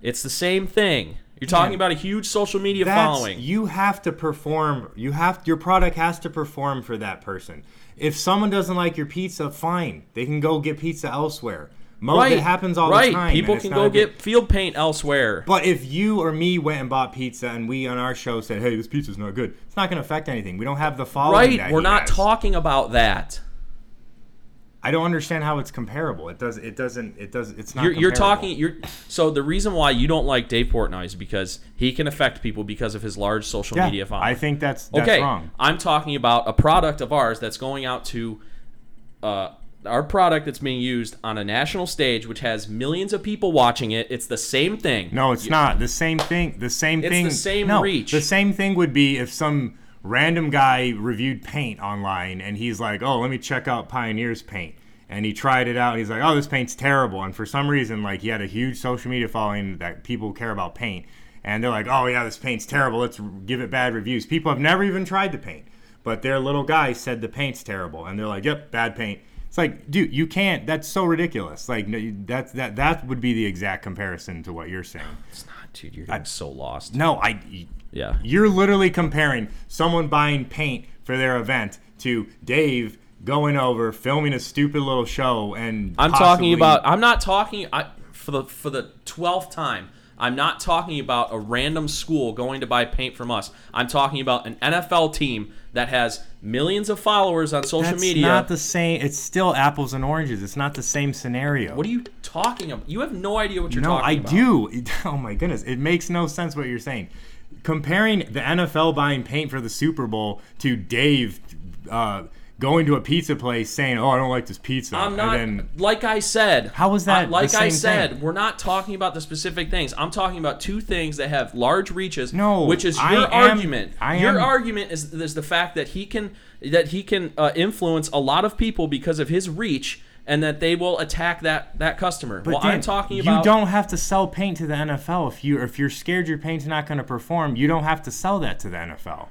S2: It's the same thing. You're talking
S3: Man,
S2: about a huge social media following.
S3: You have to perform. You have your product has to perform for that person. If someone doesn't like your pizza, fine. They can go get pizza elsewhere. Mo,
S2: right.
S3: It happens all
S2: right.
S3: the time.
S2: People can go get field paint elsewhere.
S3: But if you or me went and bought pizza and we on our show said, "Hey, this pizza's not good," it's not going to affect anything. We don't have the following.
S2: Right. We're not
S3: has.
S2: talking about that.
S3: I don't understand how it's comparable. It does. It doesn't. It does. It's not.
S2: You're, you're talking. You're so the reason why you don't like Dave Portnoy is because he can affect people because of his large social
S3: Yeah,
S2: media following.
S3: I think that's that's
S2: okay,
S3: wrong.
S2: I'm talking about a product of ours that's going out to uh, our product that's being used on a national stage, which has millions of people watching it. It's the same thing.
S3: No, it's not the same thing. The same
S2: It's
S3: thing.
S2: the same
S3: no,
S2: reach.
S3: The same thing would be if some random guy reviewed paint online and he's like, "Oh, let me check out Pioneer's paint." And he tried it out and he's like, "Oh, this paint's terrible." And for some reason, like he had a huge social media following that people care about paint, and they're like, "Oh yeah, this paint's terrible. Let's give it bad reviews." People have never even tried the paint, but their little guy said the paint's terrible, and they're like, "Yep, bad paint." It's like, dude, you can't. That's so ridiculous. Like, no, you- that's that that would be the exact comparison to what you're saying.
S2: It's not, dude. You're getting so lost.
S3: No, I.
S2: Yeah.
S3: You're literally comparing someone buying paint for their event to Dave going over filming a stupid little show and.
S2: I'm
S3: possibly-
S2: talking about. I'm not talking. I for the for the twelfth time. I'm not talking about a random school going to buy paint from us. I'm talking about an NFL team that has millions of followers on social
S3: That's
S2: media.
S3: It's not the same. It's still apples and oranges. It's not the same scenario.
S2: what are you talking about? You have no idea what you're
S3: no,
S2: talking
S3: I
S2: about.
S3: No, I do. *laughs* Oh my goodness, it makes no sense what you're saying. Comparing the NFL buying paint for the Super Bowl to Dave uh, going to a pizza place saying, "Oh, I don't like this pizza,"
S2: I'm not.
S3: and then
S2: like I said.
S3: How was that
S2: I- like
S3: the
S2: I said,
S3: thing?
S2: we're not talking about the specific things. I'm talking about two things that have large reaches.
S3: No,
S2: which is
S3: I
S2: your
S3: am-
S2: argument.
S3: I
S2: your
S3: am-
S2: argument is, is the fact that he can that he can uh, influence a lot of people because of his reach, and that they will attack that that customer.
S3: But
S2: well,
S3: Dan,
S2: I'm talking
S3: you don't have to sell paint to the NFL if you if you're scared your paint's not going to perform. You don't have to sell that to the NFL.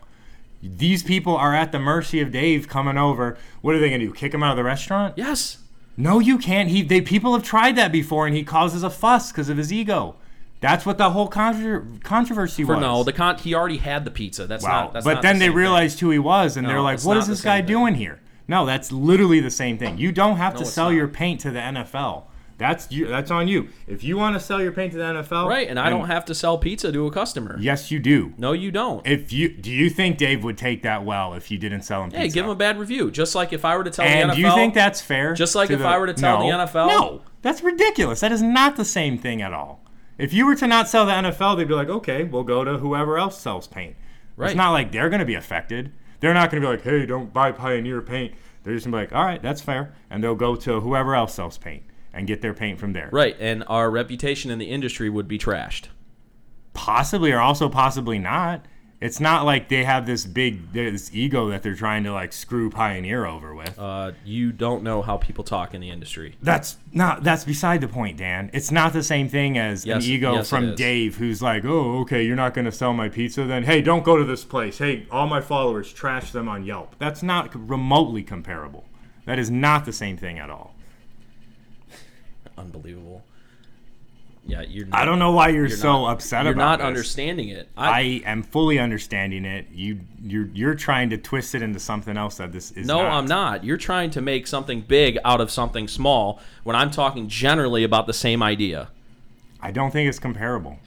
S3: These people are at the mercy of Dave coming over. What are they going to do? Kick him out of the restaurant?
S2: Yes.
S3: No, you can't. He they people have tried that before, and he causes a fuss because of his ego. That's what the whole contro- controversy
S2: For
S3: was.
S2: no, the con. He already had the pizza. That's
S3: Wow.
S2: not. That's
S3: but
S2: not
S3: then
S2: the
S3: they
S2: same thing.
S3: realized who he was, and
S2: No,
S3: they're like, "What is this guy
S2: thing.
S3: doing here?" No, that's literally the same thing. You don't have to sell
S2: not.
S3: your paint to the NFL. That's you. That's on you. If you want to sell your paint to the NFL,
S2: Right, and I
S3: then
S2: don't have to sell pizza to a customer.
S3: Yes, you do.
S2: No, you don't.
S3: If you do, you think Dave would take that well if you didn't sell him pizza?
S2: Hey, give him a bad review. Just like if I were to tell
S3: And
S2: the NFL.
S3: do you think that's fair?
S2: Just like if I were to tell the NFL?
S3: No, that's ridiculous. That is not the same thing at all. If you were to not sell the NFL, they'd be like, okay, we'll go to whoever else sells paint.
S2: Right.
S3: It's not like they're going to be affected. They're not going to be like, hey, don't buy Pioneer paint. They're just going to be like, all right, that's fair. And they'll go to whoever else sells paint and get their paint from there.
S2: Right, and our reputation in the industry would be trashed.
S3: Possibly or also possibly not. It's not like they have this big this ego that they're trying to like screw Pioneer over with.
S2: Uh, you don't know how people talk in the industry.
S3: That's not. That's beside the point, Dan. It's not the same thing as
S2: Yes-
S3: an ego
S2: yes,
S3: from. Dave, who's like, "Oh, okay, you're not going to sell my pizza, then hey, don't go to this place. Hey, all my followers trash them on Yelp." That's not remotely comparable. That is not the same thing at all.
S2: Unbelievable. Yeah, you're. Not,
S3: I don't know why you're,
S2: you're
S3: so
S2: not-
S3: upset
S2: You're
S3: about
S2: not
S3: this.
S2: understanding it.
S3: I am fully understanding it. You you're you're trying to twist it into something else that this is
S2: No,
S3: not.
S2: I'm not. You're trying to make something big out of something small when I'm talking generally about the same idea.
S3: I don't think it's comparable.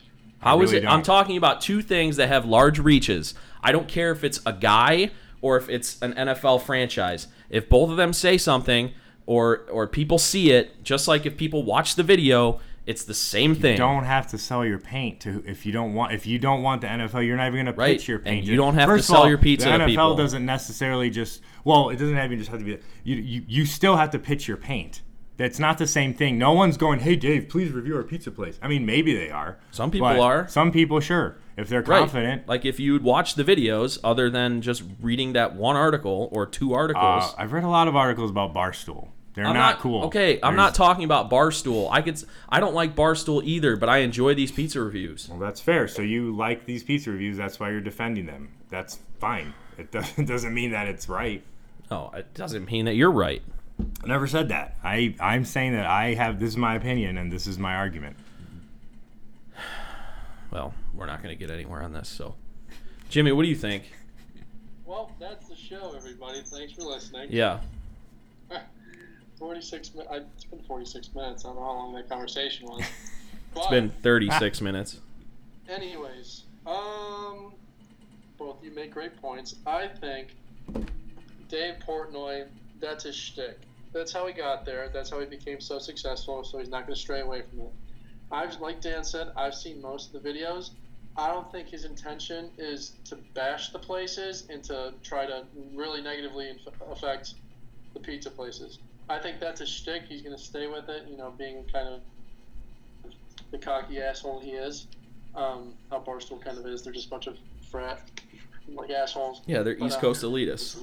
S3: I
S2: How is
S3: really
S2: it? I'm talking about two things that have large reaches. I don't care if it's a guy or if it's an NFL franchise. If both of them say something or or people see it, just like if people watch the video, it's the same thing.
S3: You don't have to sell your paint to if you don't want if you don't want the NFL, you're not even going to
S2: Right,
S3: pitch your
S2: and
S3: paint.
S2: you don't have to
S3: First of
S2: sell
S3: all,
S2: your pizza
S3: The
S2: to
S3: NFL
S2: people.
S3: doesn't necessarily just well, it doesn't even just have to be. You you you still have to pitch your paint. That's not the same thing. No one's going, "Hey Dave, please review our pizza place." I mean, maybe they are.
S2: Some people are.
S3: Some people, sure, if they're confident. Right.
S2: Like if you'd watch the videos, other than just reading that one article or two articles.
S3: Uh, I've read a lot of articles about Barstool. They're
S2: I'm
S3: not, cool.
S2: Okay, I'm
S3: There's-
S2: not talking about Barstool. I could. s- I don't like Barstool either, but I enjoy these pizza reviews.
S3: Well, that's fair. So you like these pizza reviews. That's why you're defending them. That's fine. It *laughs* it doesn't mean that it's right.
S2: No, it doesn't mean that you're right.
S3: I never said that. I I'm saying that I have this is my opinion and this is my argument. *sighs*
S2: Well, we're not going to get anywhere on this. So, Jimmy, what do you think?
S4: Well, that's the show, everybody. Thanks for listening.
S2: Yeah.
S4: 46 mi- I, It's been 46 minutes. I don't know how long that conversation was. *laughs*
S2: It's been 36 minutes.
S4: Anyways, um, both you make great points. I think Dave Portnoy, that's his shtick. That's how he got there. That's how he became so successful. So he's not going to stray away from it. I've, like Dan said, I've seen most of the videos. I don't think his intention is to bash the places and to try to really negatively inf- affect the pizza places. I think that's a shtick. He's going to stay with it. You know, being kind of the cocky asshole he is um, how Barstool kind of is. They're just a bunch of frat like assholes.
S2: Yeah, they're
S4: But,
S2: East
S4: uh,
S2: Coast elitists.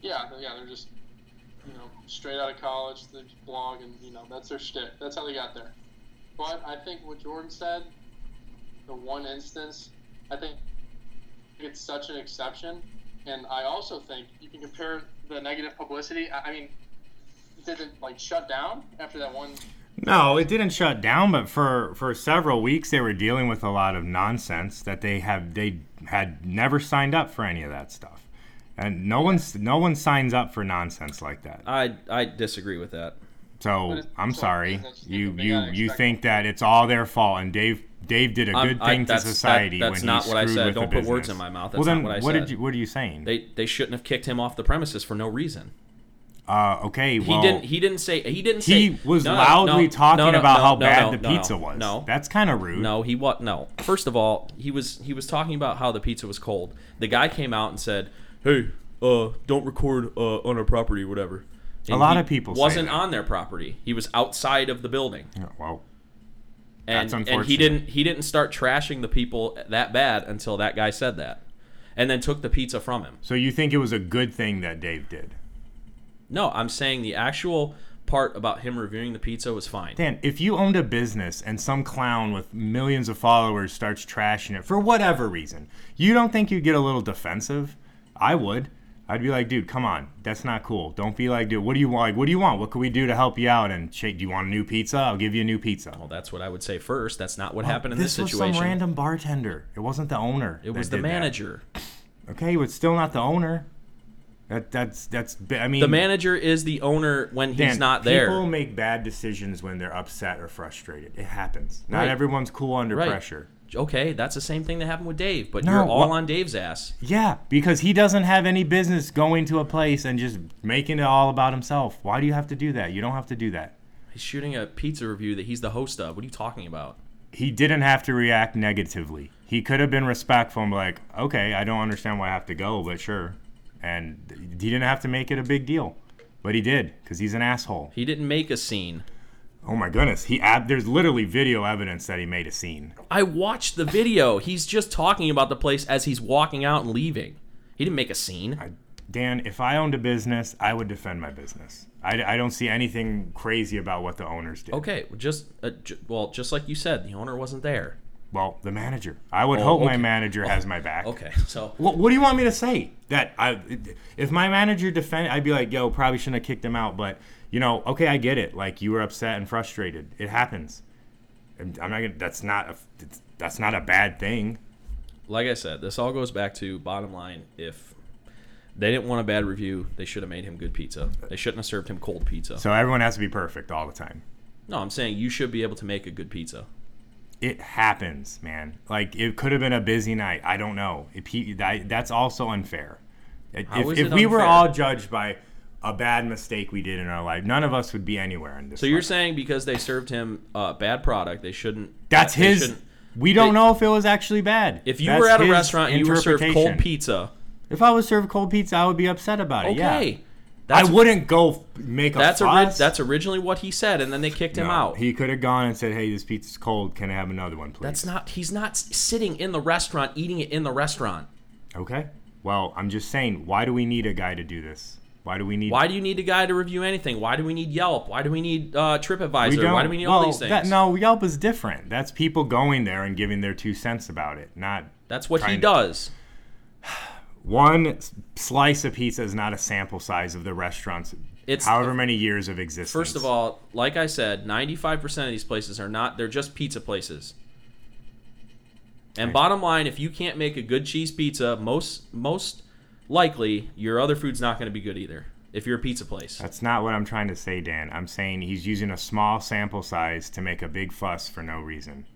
S4: Yeah, they're- yeah, they're just you know straight out of college. They blog and you know that's their shtick. That's how they got there. But I think what Jordan said, the one instance, I think it's such an exception, and I also think you can compare the negative publicity. I mean, did it like shut down after that one?
S3: No, it didn't shut down, but for for several weeks they were dealing with a lot of nonsense that they have they had never signed up for any of that stuff. And no one's no one signs up for nonsense like that.
S2: I I disagree with that.
S3: So I'm
S4: so
S3: sorry. You you you think that it's all their fault and Dave Dave did a
S2: I'm-
S3: good
S2: I-
S3: thing to
S2: that's- that-
S3: society
S2: that's
S3: when
S2: not
S3: he
S2: what I
S3: screwed
S2: said.
S3: with the
S2: Don't put words in my mouth.
S3: well
S2: That's not
S3: then
S2: what I
S3: what
S2: said.
S3: did you what are you saying?
S2: They they shouldn't have kicked him off the premises for no reason.
S3: Uh okay,
S2: He didn't he didn't say he didn't say
S3: he was
S2: no,
S3: loudly
S2: no,
S3: talking
S2: no,
S3: about how bad the pizza was.
S2: No,
S3: That's kind of rude.
S2: No, he what? No. First of all, he was he was talking about how the pizza was cold. The guy came out and said, "Hey, uh, don't record uh, on our property, whatever."
S3: A lot of people
S2: wasn't on their property. He was outside of the building,
S3: Yeah, Well,
S2: and
S3: That's
S2: and he didn't he didn't start trashing the people that bad until that guy said that, and then took the pizza from him.
S3: so you think it was a good thing that Dave did?
S2: No, I'm saying the actual part about him reviewing the pizza was fine.
S3: Dan, if you owned a business and some clown with millions of followers starts trashing it for whatever reason, you don't think you'd get a little defensive? I would. I'd be like, dude, come on, that's not cool. Don't be like, dude, what do you want? Like, what do you want? What can we do to help you out? And shake, do you want a new pizza? I'll give you a new pizza.
S2: Well, that's what I would say first. That's not what happened in this,
S3: was
S2: situation.
S3: This was some random bartender. It wasn't the owner.
S2: it was the
S3: did that.
S2: manager.
S3: Okay, but still not the owner. That that's that's. I mean,
S2: The manager is the owner when he's
S3: Dan,
S2: not there.
S3: People make bad decisions when they're upset or frustrated. It happens. Not
S2: Right.
S3: everyone's cool under
S2: Right.
S3: pressure.
S2: Okay, that's the same thing that happened with Dave, but
S3: No,
S2: you're all
S3: wha-
S2: on Dave's ass.
S3: Yeah, because he doesn't have any business going to a place and just making it all about himself. Why do you have to do that? You don't have to do that.
S2: He's shooting a pizza review that he's the host of. What are you talking about?
S3: He didn't have to react negatively. He could have been respectful and be like, okay, I don't understand why I have to go, but sure. And he didn't have to make it a big deal. But he did, because he's an asshole.
S2: He didn't make a scene.
S3: Oh my goodness. He ab- There's literally video evidence that he made a scene.
S2: I watched the video. He's just talking about the place as he's walking out and leaving. He didn't make a scene.
S3: I, Dan, if I owned a business, I would defend my business. I, I don't see anything crazy about what the owners did.
S2: Okay, just uh, j- well, just like you said, the owner wasn't there.
S3: Well, the manager. I would
S2: Oh,
S3: hope my manager has oh, my back.
S2: Okay, so
S3: What, what do you want me to say? That I, if my manager defend, I'd be like, yo, probably shouldn't have kicked him out. But you know, okay, I get it. Like you were upset and frustrated. It happens. And I'm not gonna. That's not a. That's not a bad thing.
S2: Like I said, this all goes back to bottom line. If they didn't want a bad review, they should have made him good pizza. They shouldn't have served him cold pizza.
S3: So everyone has to be perfect all the time.
S2: No, I'm saying you should be able to make a good pizza.
S3: It happens, man. Like it could have been a busy night. I don't know. It, pe- that, that's also unfair. If, if
S2: it
S3: we were all judged by a bad mistake we did in our life, none of us would be anywhere in this.
S2: So you're saying because they served him a bad product, they shouldn't.
S3: Uh, that's
S2: they
S3: his.
S2: shouldn't-
S3: We don't
S2: they-
S3: know if it was actually bad.
S2: If you
S3: That's
S2: were at a restaurant and you were served cold pizza,
S3: If I was served cold pizza, I would be upset about it.
S2: okay,
S3: Yeah.
S2: That's,
S3: I wouldn't go make a
S2: That's
S3: fuss.
S2: ori- that's originally what he said, and then they kicked him
S3: No,
S2: out.
S3: He could have gone and said, "Hey, this pizza's cold. Can I have another one, please?"
S2: That's not. He's not s- sitting in the restaurant eating it in the restaurant.
S3: okay. Well, I'm just saying, why do we need a guy to do this? Why do we need?
S2: Why do you need a guy to review anything? Why do we need Yelp? Why do we need uh,
S3: we
S2: TripAdvisor? Why do we need
S3: well,
S2: all these things?
S3: That, no, Yelp is different. That's people going there and giving their two cents about it. Not
S2: That's what he does.
S3: One slice of pizza is not a sample size of the restaurant's
S2: It's-
S3: however many years of existence.
S2: First of all, like I said, 95% of these places are not, they're just pizza places. And bottom line, if you can't make a good cheese pizza, most most likely your other food's not going to be good either. If you're a pizza place.
S3: that's not what I'm trying to say, Dan. I'm saying he's using a small sample size to make a big fuss for no reason.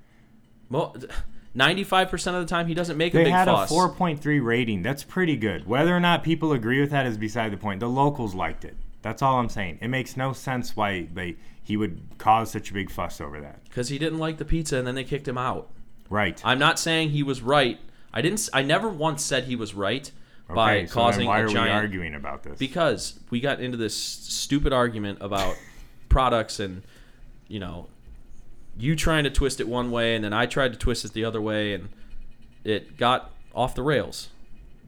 S2: Mo- *laughs* 95% of the time he doesn't make a
S3: They
S2: big
S3: had
S2: fuss.
S3: a 4.3 rating. That's pretty good. Whether or not people agree with that is beside the point. The locals liked it. That's all I'm saying. It makes no sense why they he would cause such a big fuss over that.
S2: Cuz he didn't like the pizza and then they kicked him out.
S3: Right.
S2: I'm not saying he was right. I didn't I never once said he was right by
S3: okay, so
S2: causing
S3: why
S2: a
S3: are
S2: giant
S3: we arguing about this?
S2: because we got into this stupid argument about products and you know you trying to twist it one way and then I tried to twist it the other way and it got off the rails.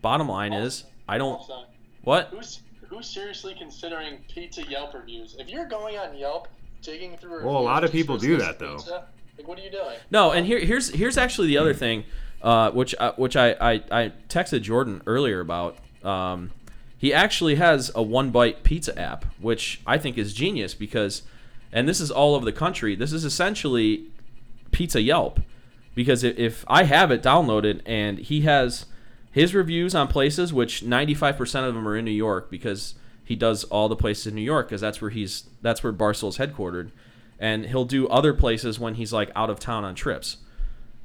S2: Bottom line is I don't
S4: Son,
S2: what
S4: Who's who's seriously considering pizza Yelp reviews? If you're going on Yelp, digging through
S3: Well, a lot of people do that, though.
S4: pizza, like, what are you doing?
S2: No, and here here's here's actually the other thing, uh, which uh, which I, I I texted Jordan earlier about. Um, he actually has a one bite pizza app, which I think is genius because, and this is all over the country. This is essentially Pizza Yelp, because if, I have it downloaded and he has his reviews on places, which 95% of them are in New York because he does all the places in New York because that's where he's that's where Barstool's headquartered, and he'll do other places when he's like out of town on trips.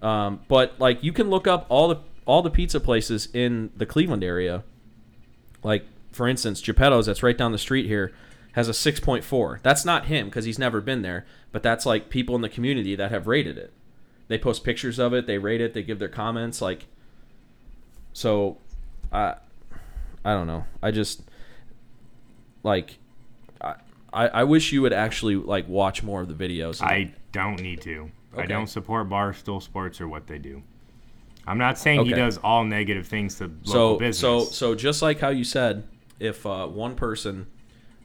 S2: Um, but like you can look up all the all the pizza places in the Cleveland area. Like for instance, Geppetto's that's right down the street here has a 6.4. That's not him because he's never been there, but that's like people in the community that have rated it. They post pictures of it, they rate it, they give their comments like so I I don't know. I just like I I, wish you would actually like watch more of the videos.
S3: I don't need to. I don't support Barstool Sports or what they do. I'm not saying he does all negative things to local
S2: so
S3: business.
S2: so so just like how you said, if uh, one person,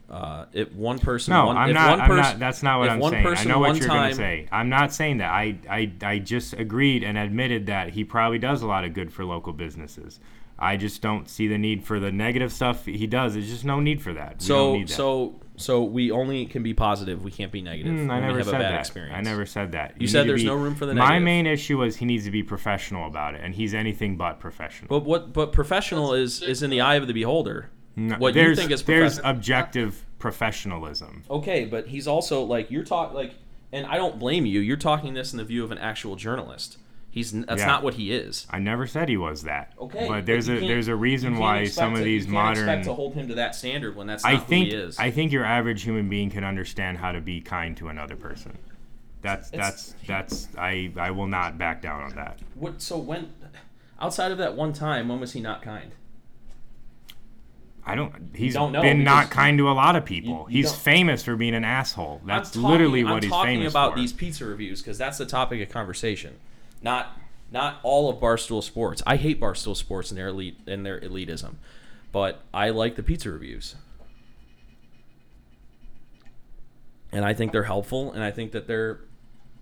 S2: uh, if one person,
S3: no,
S2: one,
S3: I'm not. I'm
S2: person,
S3: not. That's not what I'm saying. I know what you're
S2: going
S3: to say. I'm not saying that. I, I I just agreed and admitted that he probably does a lot of good for local businesses. I just don't see the need for the negative stuff he does. There's just no need for that. We
S2: So
S3: need that.
S2: so so we only can be positive. We can't be negative.
S3: Mm, I never said that.
S2: experience.
S3: I never said that.
S2: You
S3: need
S2: said there's
S3: be-
S2: no room for the
S3: My
S2: negative.
S3: main issue is he needs to be professional about it, and he's anything but professional.
S2: But what? But professional is is in the eye of the beholder.
S3: No,
S2: what you think is
S3: there's objective professionalism.
S2: Okay, but he's also like you're talking like, and I don't blame you. You're talking this in the view of an actual journalist. He's that's
S3: Yeah.
S2: not what he is.
S3: I never said he was that.
S2: Okay,
S3: but there's
S2: you
S3: a there's a reason why some of
S2: to-
S3: these
S2: you can't
S3: modern.
S2: expect to hold him to that standard when that's not
S3: I
S2: who
S3: think
S2: he is.
S3: I think your average human being can understand how to be kind to another person. That's
S2: It's-
S3: that's that's I I will not back down on that.
S2: what? So when, outside of that one time, when was he not kind?
S3: I don't. He's
S2: don't
S3: been not kind to a lot of people.
S2: you
S3: he's
S2: don't-
S3: famous for being an asshole. That's
S2: talking,
S3: literally
S2: I'm
S3: he's
S2: talking
S3: famous
S2: about
S3: for.
S2: these pizza reviews because that's the topic of conversation, not not all of Barstool Sports. I hate Barstool Sports and their elite and their elitism, but I like the pizza reviews, and I think they're helpful, and I think that they're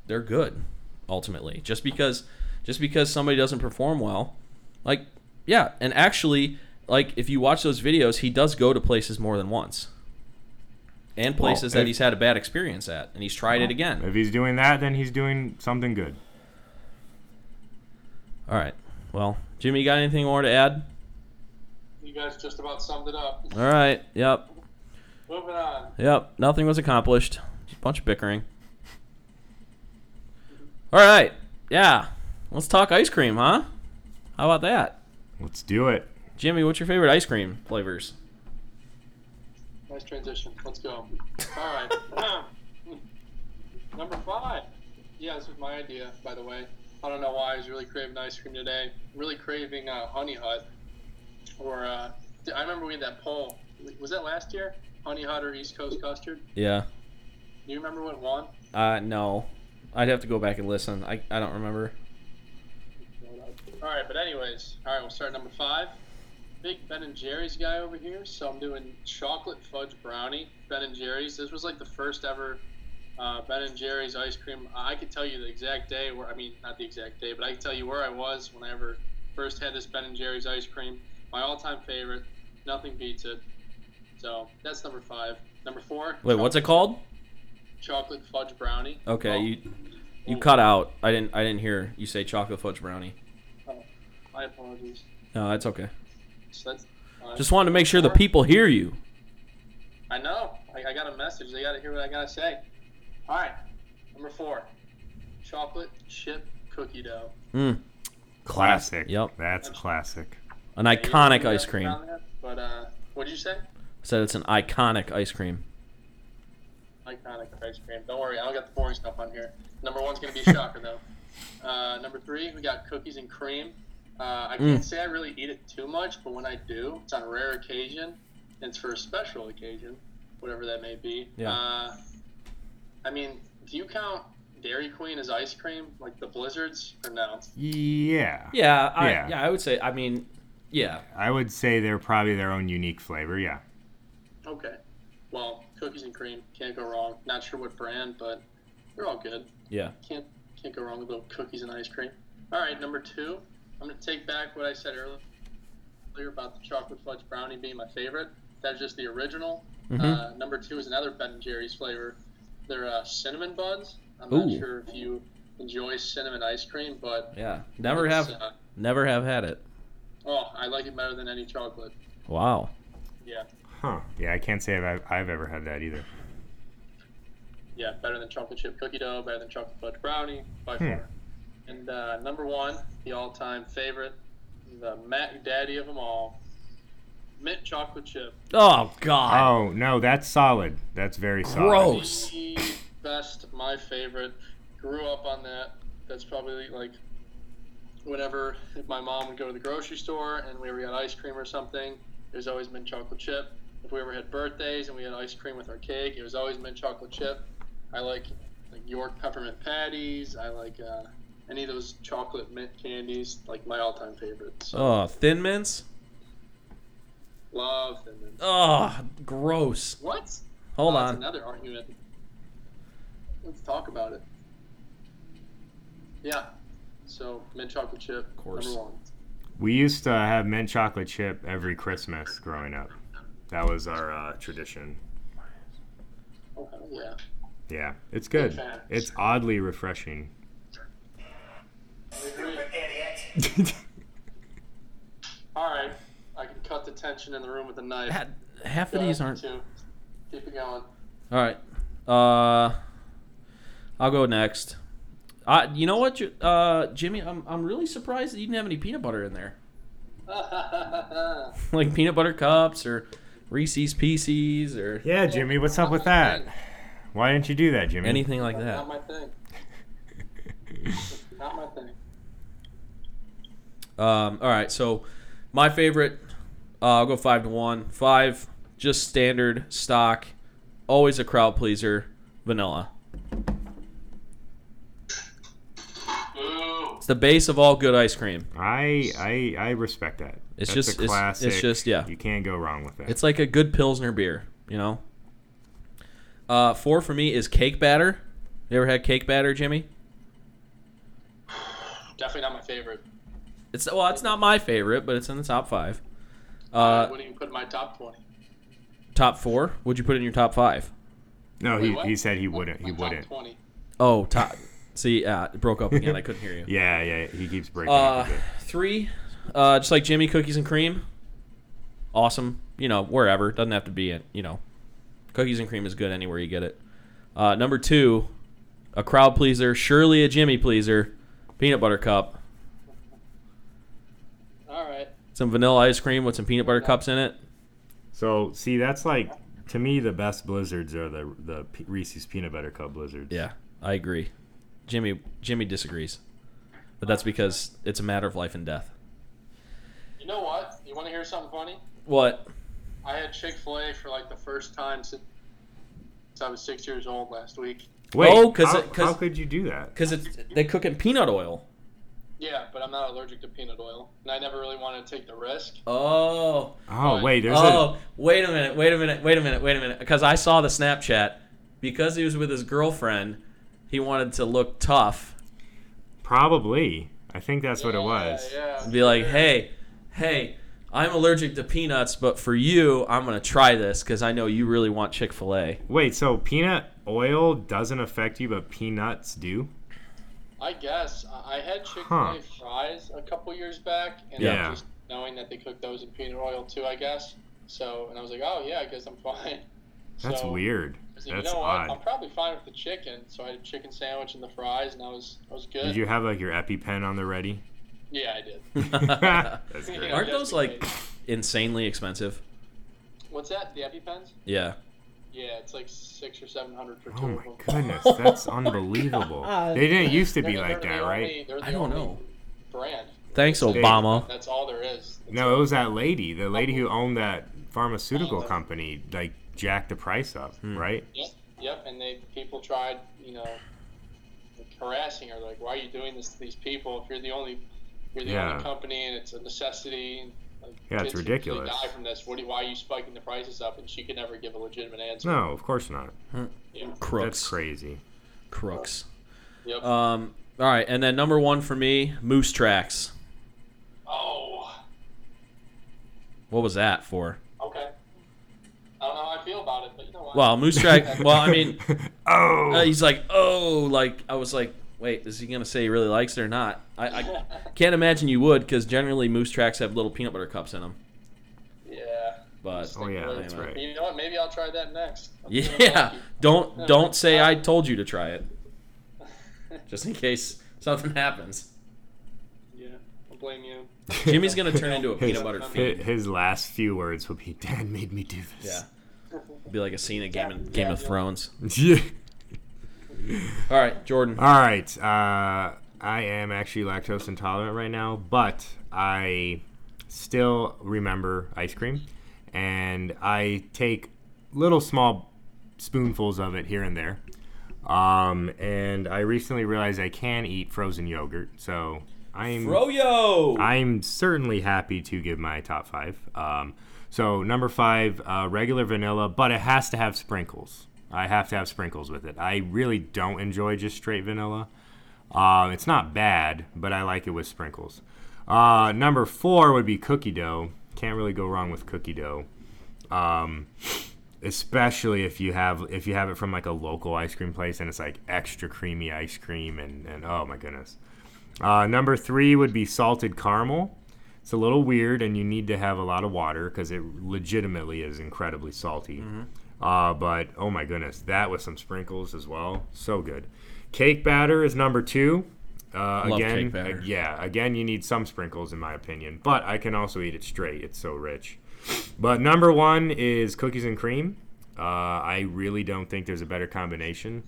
S2: they're good ultimately. Just because just because somebody doesn't perform well, like yeah, and actually like if you watch those videos, he does go to places more than once. and places
S3: Well,
S2: that he's had a bad experience at, and he's tried it again.
S3: If he's doing that, then he's doing something good.
S2: All right. Well, Jimmy, you got anything more to add?
S4: You guys just about summed it up.
S2: All right. Yep.
S4: Moving on.
S2: Yep. Nothing was accomplished. Just a bunch of bickering. All right. Yeah. Let's talk ice cream, huh? How about that?
S3: Let's do it.
S2: Jimmy, what's your favorite ice cream flavors?
S4: Nice transition. Let's go. All right. Number five. Yeah, this was my idea, by the way. I don't know why I was really craving ice cream today. Really craving uh, Honey Hut. Or uh, I remember we had that poll. Was that last year? Honey Hut or East Coast custard?
S2: Yeah.
S4: Do you remember what won?
S2: Uh, no. I'd have to go back and listen. I, I don't remember.
S4: All right, but anyways, all right, we'll start number five. Big Ben and Jerry's guy over here, so I'm doing chocolate fudge brownie. Ben and Jerry's. This was like the first ever uh, Ben and Jerry's ice cream. I could tell you the exact day where I mean not the exact day, but I can tell you where I was when I ever first had this Ben and Jerry's ice cream. My all-time favorite. Nothing beats it. So that's number five. Number four.
S2: Wait, what's it called?
S4: Chocolate fudge brownie.
S2: Okay,
S4: Oh,
S2: you you cut out. I didn't I didn't hear you say chocolate fudge brownie.
S4: Oh, my apologies.
S2: No, that's okay.
S4: So that's, uh,
S2: Just wanted to make sure the people hear you.
S4: I know. I, I got a message. They got to hear what I got to say. All right. Number four chocolate chip cookie dough.
S2: Mm,
S3: Classic.
S2: Yep.
S3: That's classic.
S2: an
S4: Yeah,
S2: iconic ice cream.
S4: around that, But uh, what did you say?
S2: I Said it's an iconic ice cream.
S4: Iconic ice cream. Don't worry. I don't got the boring stuff on here. Number one's going to be a *laughs* shocker, though. Uh, number three, we got cookies and cream. Uh, I can't
S2: Mm.
S4: say I really eat it too much, but when I do, it's on a rare occasion. And it's for a special occasion, whatever that may be.
S2: Yeah.
S4: Uh, I mean, do you count Dairy Queen as ice cream, like the Blizzards, or no?
S3: Yeah.
S2: Yeah, I,
S3: Yeah.
S2: yeah. I would say. I mean, yeah.
S3: I would say they're probably their own unique flavor. Yeah.
S4: Okay. Well, cookies and cream can't go wrong. Not sure what brand, but they're all good.
S2: Yeah.
S4: Can't can't go wrong with little cookies and ice cream. All right, number two. I'm gonna take back what I said earlier about the chocolate fudge brownie being my favorite. That's just the original.
S2: Mhm.
S4: Uh, number two is another Ben and Jerry's flavor. They're uh, cinnamon buns. I'm
S2: Ooh.
S4: not sure if you enjoy cinnamon ice cream, but
S2: Yeah. Never have
S4: Uh,
S2: never have had it.
S4: oh, I like it better than any chocolate.
S2: Wow.
S4: Yeah,
S3: Huh. Yeah, I can't say I've, I've ever had that either.
S4: yeah, better than chocolate chip cookie dough, better than chocolate fudge brownie by
S3: Hmm.
S4: far. And uh, number one, the all-time favorite, the Mac Daddy of them all, mint chocolate chip.
S2: Oh God.
S3: Oh no, that's solid. That's very solid.
S2: Gross.
S4: The best, my favorite. Grew up on that. That's probably like whenever if my mom would go to the grocery store and we ever got ice cream or something, there's always mint chocolate chip. If we ever had birthdays and we had ice cream with our cake, it was always mint chocolate chip. I like like York peppermint patties. I like uh, any of those chocolate mint candies, like my all-time favorites. So,
S2: Oh, thin mints.
S4: love them. And-
S2: Oh, gross.
S4: What?
S2: Hold
S4: Oh, that's
S2: on.
S4: Another argument. Let's talk about it. Yeah. So mint chocolate chip,
S2: Of course.
S4: number one.
S3: We used to have mint chocolate chip every Christmas growing up. That was our uh, tradition.
S4: Oh yeah.
S3: Yeah, it's good. It's oddly refreshing.
S4: I agree. All right. I can cut the tension in the room with a knife.
S2: Ha- Half
S4: Go
S2: of these aren't.
S4: two. Keep it going.
S2: All right. Uh, I'll go next. Uh, you know what, J- uh, Jimmy? I'm I'm really surprised that you didn't have any peanut butter in there. *laughs* like peanut butter cups or Reese's Pieces or
S3: Yeah, Jimmy, what's up with that? Why didn't you do that, Jimmy?
S2: anything like that.
S4: Not my thing. Not my thing.
S2: Um, all right, so my favorite, uh, I'll go five to one. Five, just standard stock, always a crowd pleaser, vanilla. It's the base of all good ice cream.
S3: I I I respect that.
S2: It's
S3: That's
S2: just-
S3: a
S2: it's-
S3: classic.
S2: it's just- yeah.
S3: You can't go wrong with that.
S2: It's like a good pilsner beer, you know. Uh, four for me is cake batter. You ever had cake batter, Jimmy?
S4: Definitely not my favorite.
S2: It's well, it's not my favorite, but it's in the top five.
S4: I
S2: Uh,
S4: wouldn't even put in my top 20.
S2: top four. Would you put in your top five?
S3: No,
S4: Wait,
S3: he,
S4: what?
S3: he said he wouldn't. He
S4: my top
S3: wouldn't.
S4: 20.
S2: Oh, top. See, uh, it broke up again. I couldn't hear you. *laughs*
S3: Yeah, yeah. He keeps breaking
S2: Uh,
S3: up
S2: three, uh, just like Jimmy cookies and cream. Awesome. You know, wherever doesn't have to be it. You know, cookies and cream is good anywhere you get it. Uh, number two, a crowd pleaser, surely a Jimmy pleaser, peanut butter cup.
S4: All right.
S2: Some vanilla ice cream with some peanut butter cups in it.
S3: So see, that's like to me the best blizzards are the the P- Reese's peanut butter cup blizzards.
S2: Yeah, I agree. Jimmy Jimmy disagrees, but that's because it's a matter of life and death.
S4: You know what? You want to hear something funny?
S2: What?
S4: I had Chick Fil A for like the first time since I was six years old last week.
S3: Wait,
S2: Oh, 'cause
S3: how,
S2: it- 'cause-
S3: how could you do that?
S2: Because it's they cook in peanut oil.
S4: Yeah, but I'm not allergic to peanut oil, and I never really wanted to take the risk.
S2: Oh.
S3: Oh wait, there's
S2: oh, wait a minute, wait a minute, wait a minute, wait a minute. Because I saw the Snapchat. Because he was with his girlfriend, he wanted to look tough.
S3: probably. I think that's what it was.
S4: Yeah, yeah.
S2: Be like, hey, hey, I'm allergic to peanuts, but for you, I'm gonna try this because I know you really want Chick Fil A.
S3: Wait, so peanut oil doesn't affect you, but peanuts do?
S4: I guess I I had Chick Fil
S3: Huh.
S4: A fries a couple years back, and
S3: Yeah.
S4: just knowing that they cook those in peanut oil too, I guess. So, and I was like, oh yeah, I guess I'm *laughs* fine.
S3: That's
S4: So,
S3: weird.
S4: I was like,
S3: That's
S4: you know what?
S3: odd.
S4: I'm probably fine with the chicken. So I had a chicken sandwich and the fries, and I was I was good.
S3: Did you have like your EpiPen on the ready?
S4: Yeah, I did. *laughs* *laughs*
S3: That's
S4: Yeah.
S3: great.
S2: Aren't those like insanely expensive?
S4: What's that? The EpiPens?
S2: Yeah.
S4: Yeah, it's like six or seven hundred for two
S3: Oh
S4: of
S3: my
S4: them.
S3: goodness, *laughs* that's unbelievable. They didn't used to be
S4: They're-
S3: like
S4: they're
S3: that,
S4: the
S3: right?
S4: only- they're the
S2: I don't
S4: only
S2: know.
S4: Brand.
S2: Thanks,
S4: They-
S2: Obama.
S4: That's all there is. That's
S3: No, it was that lady, the lady who owned that pharmaceutical company, like jacked the price up,
S2: Hmm.
S3: right?
S4: Yep, yep. And they people tried, you know, like harassing her, like, "Why are you doing this to these people? If you're the only, you're the
S3: Yeah.
S4: only company, and it's a necessity." Like,
S3: Yeah, it's ridiculous.
S4: Die from this. What? do- Why are you spiking the prices up? And she could never give a legitimate answer.
S3: No, of course not.
S4: Yeah.
S2: Crooks.
S3: That's crazy.
S2: Crooks.
S4: Yep.
S2: Um. All right, and then number one for me, Moose Tracks.
S4: oh.
S2: What was that for?
S4: Okay. I don't know how I feel about it, but you know what?
S2: Well, Moose Track. *laughs* Well, I mean, *laughs*
S3: oh,
S2: uh, he's like, oh, like I was like, wait, is he gonna say he really likes it or not? I, I can't imagine you would, because generally Moose Tracks have little peanut butter cups in them.
S4: yeah.
S2: But
S3: Oh, yeah, that's
S2: anyway.
S3: right.
S4: You know what? Maybe I'll try that next. I'm
S2: yeah, *laughs* don't don't say I *laughs* told you to try it, *laughs* just in case something happens.
S4: Yeah, I'll blame you.
S2: Jimmy's gonna turn into a
S3: His-
S2: peanut butter fiend.
S3: His last few words would be, "Dad made me do this."
S2: Yeah,
S3: this."
S2: be like a scene in Game of, Game
S4: Yeah,
S2: of
S4: yeah.
S2: Thrones.
S3: Yeah.
S2: All right, Jordan.
S3: All right. Uh, I am actually lactose intolerant right now, but I still remember ice cream, and I take little small spoonfuls of it here and there. Um, and I recently realized I can eat frozen yogurt, so I'm
S2: Froyo.
S3: I'm certainly happy to give my top five. Um, so number five, uh, regular vanilla, but it has to have sprinkles. I have to have sprinkles with it. I really don't enjoy just straight vanilla. Uh, it's not bad, but I like it with sprinkles. Uh, number four would be cookie dough. Can't really go wrong with cookie dough. Um, especially if you have if you have it from like a local ice cream place and it's like extra creamy ice cream and, and oh my goodness. Uh, number three would be salted caramel. It's a little weird, and you need to have a lot of water because it legitimately is incredibly salty. Uh, but oh my goodness, that with some sprinkles as well, so good. Cake batter is number two. Uh, again,
S2: cake batter.
S3: uh, yeah, again, you need some sprinkles in my opinion, but I can also eat it straight. It's so rich. But number one is cookies and cream. Uh, I really don't think there's a better combination,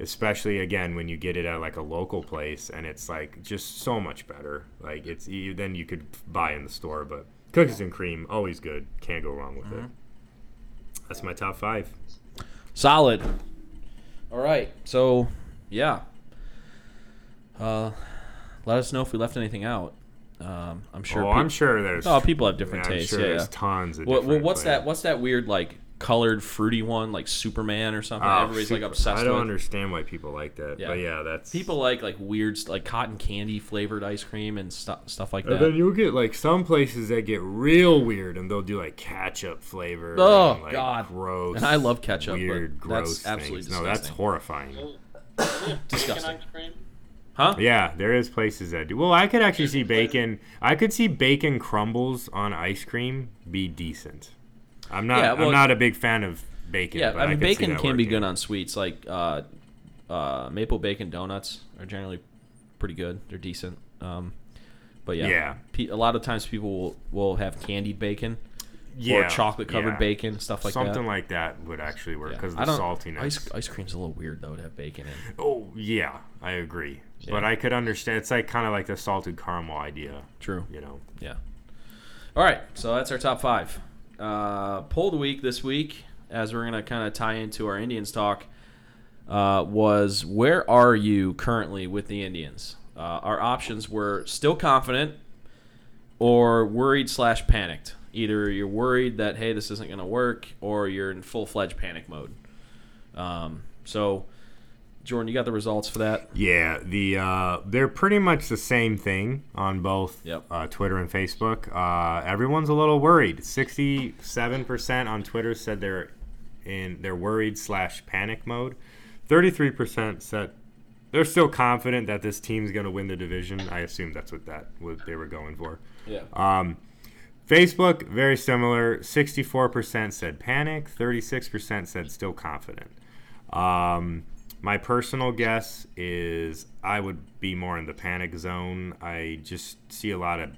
S3: especially again when you get it at like a local place and it's like just so much better. Like it's than you could buy in the store. But cookies and cream always good. Can't go wrong with
S2: Mm-hmm.
S3: it. That's my top five.
S2: Solid. All right. So, yeah. Uh, let us know if we left anything out. Um, I'm sure.
S3: oh,
S2: peop-
S3: I'm sure there's.
S2: Oh, people have different
S3: yeah, I'm
S2: tastes.
S3: sure
S2: yeah,
S3: there's
S2: yeah.
S3: tons of.
S2: What,
S3: different
S2: what's that? What's that weird like colored fruity one, like Superman or something.
S3: Oh,
S2: Everybody's like
S3: super-
S2: obsessed
S3: I don't
S2: with.
S3: understand why people like that.
S2: Yeah.
S3: But yeah, that's
S2: People like like weird like cotton candy flavored ice cream and stuff stuff like
S3: And
S2: that.
S3: then you'll get like some places that get real weird, and they'll do like ketchup flavor.
S2: Oh,
S3: and, like,
S2: God.
S3: gross.
S2: And I love ketchup, but
S3: Weird,
S2: that's
S3: gross
S2: absolutely
S3: things. No, that's horrifying. *coughs*
S2: Disgusting.
S4: ice cream.
S2: Huh?
S3: Yeah, there is places that do. Well, I could actually see bacon. I could see bacon crumbles on ice cream be decent. I'm not.
S2: Yeah, well-
S3: I'm not a big fan of bacon.
S2: Yeah,
S3: but
S2: I mean
S3: see
S2: bacon can be good on sweets. Like uh, uh, maple bacon donuts are generally pretty good. They're decent. Um, but yeah,
S3: Yeah.
S2: Pe- a lot of times people will, will have candied bacon
S3: yeah,
S2: or chocolate covered
S3: yeah.
S2: bacon, stuff like
S3: Something
S2: that.
S3: Something like that would actually work
S2: Yeah.
S3: because
S2: I
S3: the saltiness.
S2: Ice, ice cream's a little weird though to have bacon in.
S3: Oh yeah, I agree. But I could understand. It's like kind of like the salted caramel idea.
S2: True.
S3: You know.
S2: Yeah. All right, so that's our top five. Uh, poll of the week this week, as we're gonna kind of tie into our Indians talk, uh, was where are you currently with the Indians? Uh, our options were still confident, or worried slash panicked. Either you're worried that hey this isn't gonna work, or you're in full fledged panic mode. Um, so, Jordan, you got the results for that?
S3: Yeah, the uh, they're pretty much the same thing on both
S2: Yep.
S3: uh, Twitter and Facebook. Uh, everyone's a little worried. Sixty-seven percent on Twitter said they're in they're worried slash panic mode. Thirty-three percent said they're still confident that this team's going to win the division. I assume that's what that what they were going for.
S2: Yeah.
S3: Um, Facebook, very similar. 64% said panic, 36% said still confident. Um, my personal guess is I would be more in the panic zone. I just see a lot of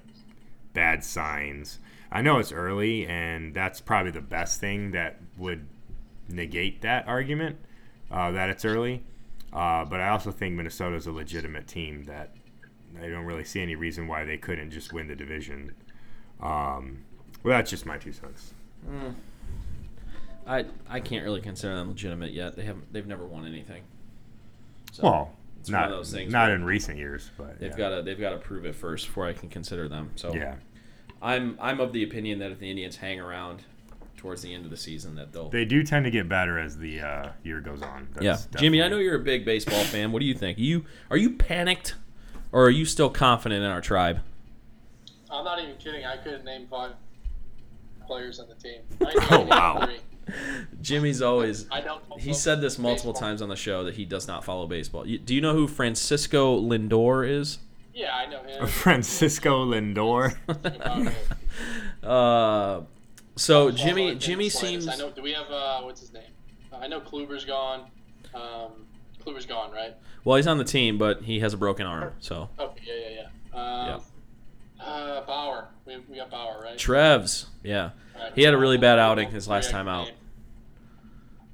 S3: bad signs. I know it's early, and that's probably the best thing that would negate that argument uh, that it's early. Uh, but I also think Minnesota's a legitimate team that I don't really see any reason why they couldn't just win the division. Um, well, that's just my two cents.
S2: I I can't really consider them legitimate yet. They haven't they've never won anything. So
S3: Well,
S2: it's one
S3: not
S2: of those things
S3: not in recent years, but
S2: they've
S3: yeah.
S2: got to they've got to prove it first before I can consider them. So
S3: yeah.
S2: I'm I'm of the opinion that if the Indians hang around towards the end of the season, that they'll.
S3: They do tend to get better as the uh, year goes on.
S2: yeah,
S3: That's
S2: Jimmy, I know you're a big baseball fan. What do you think? You are you panicked, or are you still confident in our tribe?
S4: I'm not even kidding. I couldn't name five players on the team. *laughs* I
S3: Oh, wow.
S4: three. *laughs*
S2: Jimmy's always.
S4: I don't.
S2: He said this multiple
S4: baseball.
S2: times on the show that he does not follow baseball. You, do you know who Francisco Lindor is?
S4: Yeah, I know him. *laughs*
S3: Francisco Lindor. *laughs*
S2: Uh, so Jimmy Jimmy seems
S4: I know. Do we have uh, what's his name? Uh, I know Kluber's gone. Um, Kluber's gone, right?
S2: well he's on the team, but he has a broken arm. So
S4: Okay, yeah, yeah, yeah. Um, Uh, Bauer. We, we got Bauer, right?
S2: Trevs, yeah.
S4: All right.
S2: He had a really bad outing his last time out.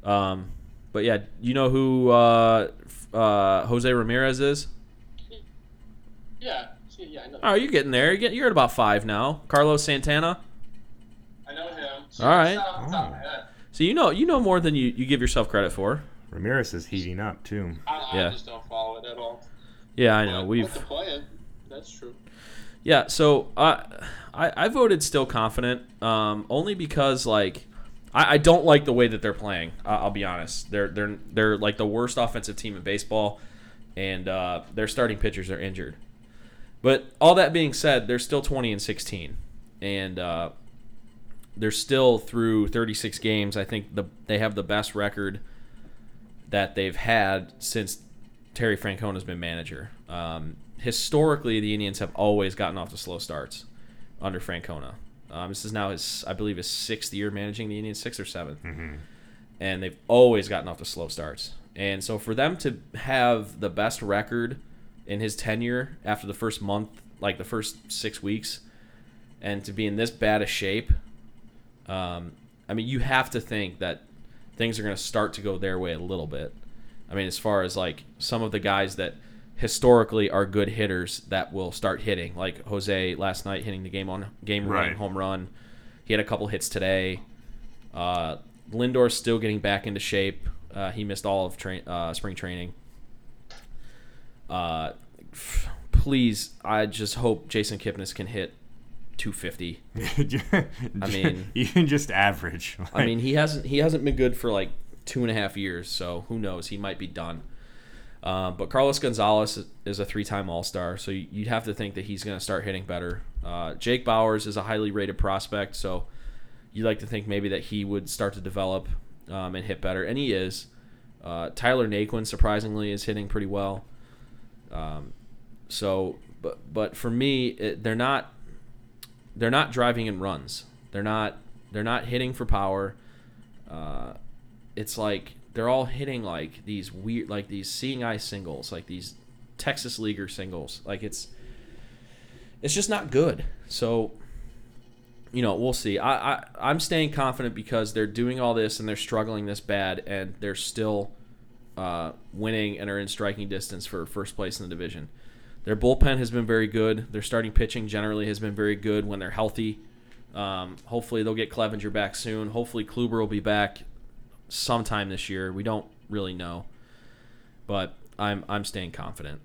S2: Um, but yeah, you know who uh, uh, Jose Ramirez is?
S4: Yeah, see, yeah, I know.
S2: Oh, you're getting there. You're, getting, you're at about five now. Carlos Santana.
S4: I know him.
S2: All right.
S4: It's not off the top of my head.
S2: So you know you know more than you, you give yourself credit for.
S3: Ramirez is heating up too.
S4: I, I
S2: Yeah.
S4: just don't follow it at all.
S2: Yeah, I know.
S4: But
S2: We've
S4: to play it. That's true.
S2: Yeah, so uh, I I voted still confident, um, only because like I, I don't like the way that they're playing. I'll be honest, they're they're they're like the worst offensive team in baseball, and uh, their starting pitchers are injured. But all that being said, they're still twenty and sixteen, and uh, they're still through thirty six games. I think the they have the best record that they've had since Terry Francona has been manager. Um, historically, the Indians have always gotten off to slow starts under Francona. Um, this is now his, I believe, his sixth year managing the Indians, sixth or 7th and they've always gotten off to slow starts. And so for them to have the best record in his tenure after the first month, like the first six weeks, and to be in this bad a shape, um, I mean, you have to think that things are going to start to go their way a little bit. I mean, as far as like some of the guys that historically are good hitters that will start hitting, like Jose last night hitting the game on game
S3: Right.
S2: home run. He had a couple hits today. Uh, Lindor's still getting back into shape. Uh, he missed all of train, uh, spring training. Uh, f- please, I just hope Jason Kipnis can hit 250. *laughs*
S3: I
S2: mean-
S3: even just average.
S2: I mean, he hasn't he hasn't been good for like two and a half years, so who knows? He might be done. Uh, but Carlos Gonzalez is a three-time All-Star, so you- you'd have to think that he's going to start hitting better. Uh, Jake Bauers is a highly rated prospect, so you'd like to think maybe that he would start to develop um, and hit better, and he is. Uh, Tyler Naquin surprisingly is hitting pretty well. Um, so, but but for me, it, they're not they're not driving in runs. They're not they're not hitting for power. Uh, it's like they're all hitting like these weird like these seeing eye singles, like these Texas leaguer singles. Like it's it's just not good. So you know, we'll see. I, I I'm staying confident because they're doing all this and they're struggling this bad and they're still uh, winning and are in striking distance for first place in the division. Their bullpen has been very good. Their starting pitching generally has been very good when they're healthy. Um, hopefully they'll get Clevinger back soon. Hopefully Kluber will be back sometime this year. We don't really know, but I'm I'm staying confident.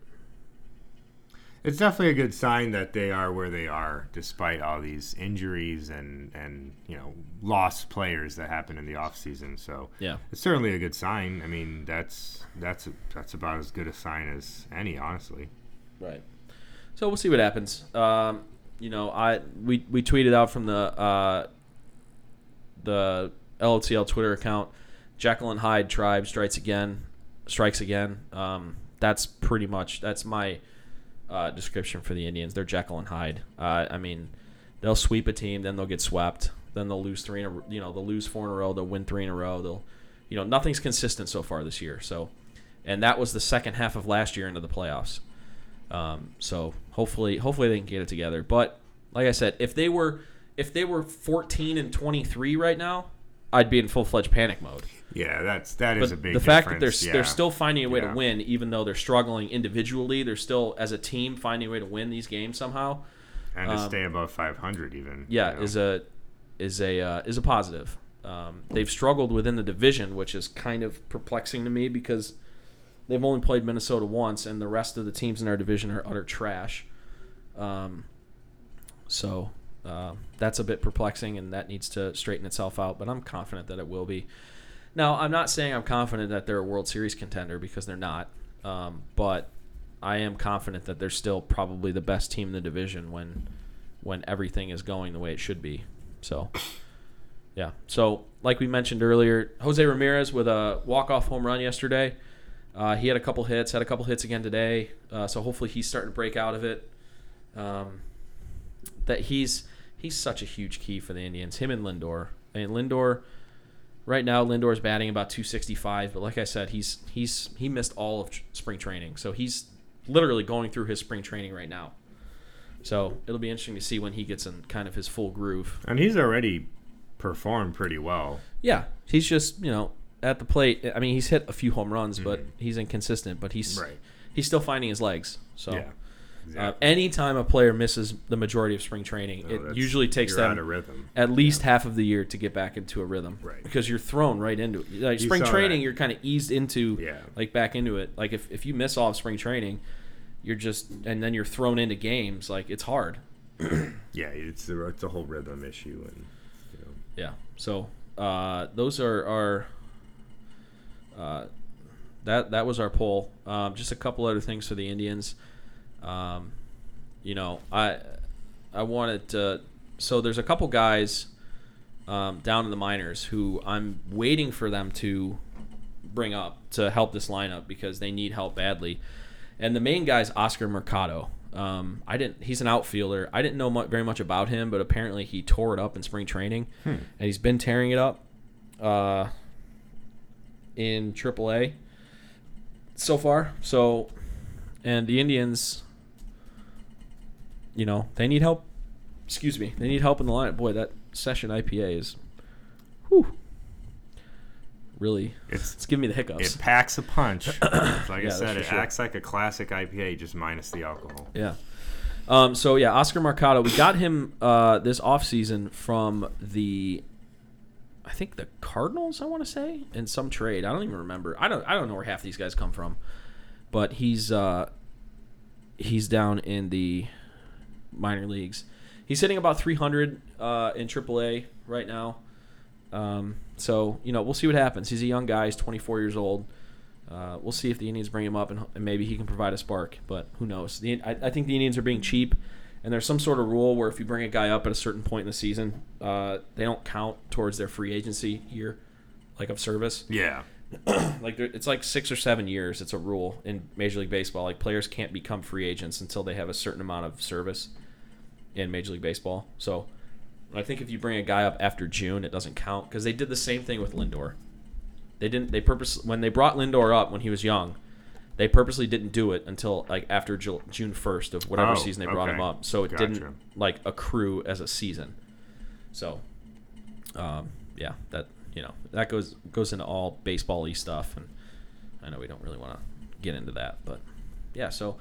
S3: it's definitely a good sign that they are where they are, despite all these injuries and and you know lost players that happen in the off season. So
S2: Yeah.
S3: it's certainly a good sign. I mean, that's that's that's about as good a sign as any, honestly.
S2: Right. So we'll see what happens. Um, you know, I we, we tweeted out from the uh, the LOTL Twitter account. Jekyll and Hyde tribe strikes again. Strikes again. Um, that's pretty much that's my uh, description for the Indians. They're Jekyll and Hyde. Uh, I mean, they'll sweep a team, then they'll get swept, then they'll lose three in a you know they'll lose four in a row, they'll win three in a row. They'll you know nothing's consistent so far this year. So, and that was the second half of last year into the playoffs. Um, so hopefully, hopefully they can get it together. But like I said, if they were if they were 14 and 23 right now, I'd be in full fledged panic mode.
S3: Yeah, that's that is
S2: But
S3: a big.
S2: the fact that they're
S3: difference,
S2: they're still finding a way
S3: Yeah.
S2: to win, even though they're struggling individually, they're still as a team finding a way to win these games somehow.
S3: and to
S2: um,
S3: stay above 500 even.
S2: Yeah,
S3: you know?
S2: is a is a uh, is a positive. Um, they've struggled within the division, which is kind of perplexing to me because they've only played Minnesota once, and the rest of the teams in our division are utter trash. Um, so uh, that's a bit perplexing, and that needs to straighten itself out. But I'm confident that it will be. Now, I'm not saying I'm confident that they're a World Series contender because they're not. Um, but I am confident that they're still probably the best team in the division when when everything is going the way it should be. So, yeah. So, like we mentioned earlier, Jose Ramirez with a walk-off home run yesterday. Uh, he had a couple hits, had a couple hits again today. Uh, so hopefully he's starting to break out of it. Um, that he's he's such a huge key for the Indians. Him and Lindor. I mean, Lindor. Right now, Lindor's batting about 265, but like I said, he's he's he missed all of spring training, so he's literally going through his spring training right now. So it'll be interesting to see when he gets in kind of his full groove.
S3: and he's already performed pretty well.
S2: Yeah, he's just you know at the plate. I mean, he's hit a few home runs, but mm-hmm. he's inconsistent. But he's
S3: Right.
S2: he's still finding his legs. So
S3: Yeah.
S2: Uh,
S3: Exactly.
S2: anytime a player misses the majority of spring training,
S3: No,
S2: it usually takes them
S3: out of rhythm.
S2: at least half of the year to get back into a rhythm.
S3: Right.
S2: Because you're thrown right into it. Like
S3: You
S2: spring training,
S3: that.
S2: you're kind of eased into
S3: Yeah.
S2: like back into it. Like if, if you miss all of spring training, you're just and then you're thrown into games. Like it's hard. *clears throat*
S3: Yeah, it's the it's a whole rhythm issue, and you know,
S2: Yeah. So uh, those are our. Uh, that that was our poll. Um, just a couple other things for the Indians. Um, you know, I I wanted to. So there's a couple guys um, down in the minors who I'm waiting for them to bring up to help this lineup because they need help badly. And the main guy is Oscar Mercado. Um, I didn't. He's an outfielder. I didn't know mu- very much about him, but apparently he tore it up in spring training, and he's been tearing it up uh, in AAA so far. So, and the Indians, you know, they need help. Excuse me, they need help in the lineup. Boy, that session IPA is, whew, really,
S3: It's-
S2: it's giving me the hiccups.
S3: it packs a punch. *coughs* like
S2: Yeah,
S3: I said, it
S2: sure.
S3: acts like a classic IPA, just minus the alcohol.
S2: Yeah. Um, so yeah, Oscar Mercado, we got him uh, this offseason from the I think the Cardinals, I want to say, in some trade. I don't even remember. I don't I don't know where half these guys come from. But he's uh, he's down in the minor leagues. he's hitting about 300 uh, in AAA right now. Um, so you know we'll see what happens. He's a young guy. He's 24 years old. Uh, we'll see if the Indians bring him up and, and maybe he can provide a spark. But who knows? The, I, I think the Indians are being cheap, and there's some sort of rule where if you bring a guy up at a certain point in the season, uh, they don't count towards their free agency year, like of service.
S3: Yeah. *clears throat*
S2: Like it's like six or seven years. It's a rule in Major League Baseball. Like players can't become free agents until they have a certain amount of service in Major League Baseball. So I think if you bring a guy up after June, it doesn't count because they did the same thing with Lindor. They didn't. They purpose when they brought Lindor up when he was young. They purposely didn't do it until like after Ju- June first of whatever
S3: Oh,
S2: season they brought him up, so it
S3: Gotcha.
S2: didn't like accrue as a season. So, um, yeah, that you know that goes goes into all baseball-y stuff, and I know we don't really want to get into that, but yeah. So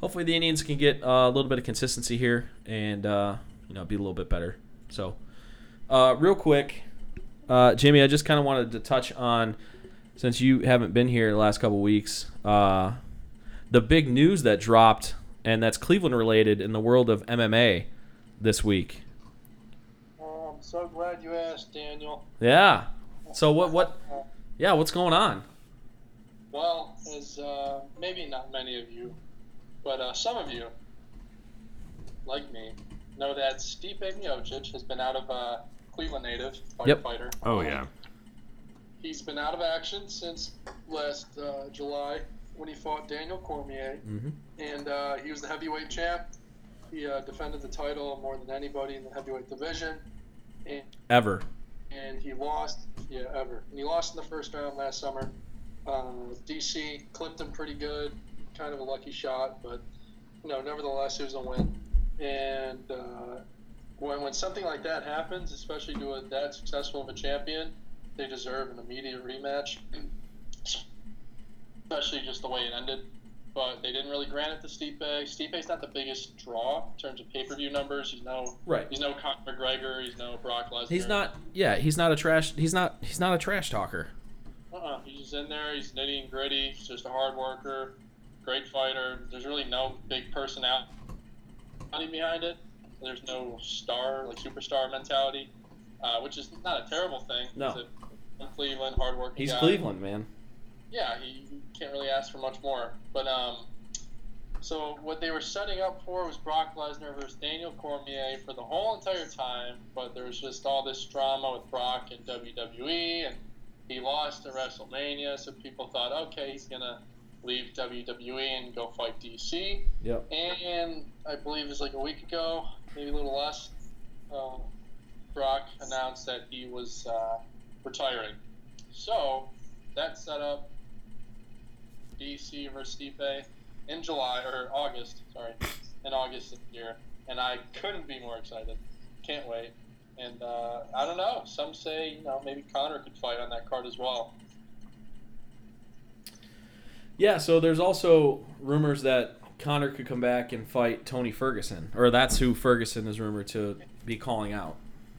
S2: hopefully the Indians can get uh, a little bit of consistency here and uh, you know be a little bit better. So, uh, real quick, uh, Jimmy, I just kind of wanted to touch on since you haven't been here the last couple weeks, uh, the big news that dropped and that's Cleveland related in the world of MMA this week.
S4: Oh, I'm so glad you asked, Daniel.
S2: Yeah. So what what? Yeah, what's going on?
S4: Well, as uh, maybe not many of you, but uh, some of you, like me, know that Stipe Miocic has been out of uh, Cleveland native fighter
S2: Yep.
S4: fighter.
S3: Oh
S4: Um,
S3: yeah.
S4: He's been out of action since last uh, July when he fought Daniel Cormier,
S2: Mm-hmm.
S4: and uh, he was the heavyweight champ. He uh, defended the title more than anybody in the heavyweight division, and
S2: Ever.
S4: and he lost. Yeah, ever. And he lost in the first round last summer. Uh, DC clipped him pretty good, kind of a lucky shot, but you know, nevertheless, it was a win. And uh, when when something like that happens, especially to a that successful of a champion, they deserve an immediate rematch. Especially just the way it ended. But they didn't really grant it to Stipe. Stipe's not the biggest draw in terms of pay per view numbers. He's no
S2: Right.
S4: He's no Conor McGregor. He's no Brock Lesnar.
S2: He's not. Yeah, he's not a trash. He's not. He's not a trash talker.
S4: Uh-uh. He's just in there. He's nitty and gritty. He's just a hard worker, great fighter. There's really no big personality behind it. There's no star, like superstar mentality, uh, which is not a terrible thing.
S2: No.
S4: Cleveland, hardworking
S2: He's
S4: guy.
S2: Cleveland, man.
S4: Yeah, he can't really ask for much more. But um, so what they were setting up for was Brock Lesnar versus Daniel Cormier for the whole entire time. But there was just all this drama with Brock and WWE, and he lost at WrestleMania. So people thought, okay, he's gonna leave WWE and go fight DC.
S2: Yep.
S4: And I believe it was like a week ago, maybe a little less. Uh, Brock announced that he was uh, retiring. So that set up DC versus Stipe in July or August. Sorry, in August this year, and I couldn't be more excited. Can't wait. And uh, I don't know. Some say you know maybe Conor could fight on that card as well.
S2: Yeah. So there's also rumors that Conor could come back and fight Tony Ferguson, or that's who Ferguson is rumored to be calling out.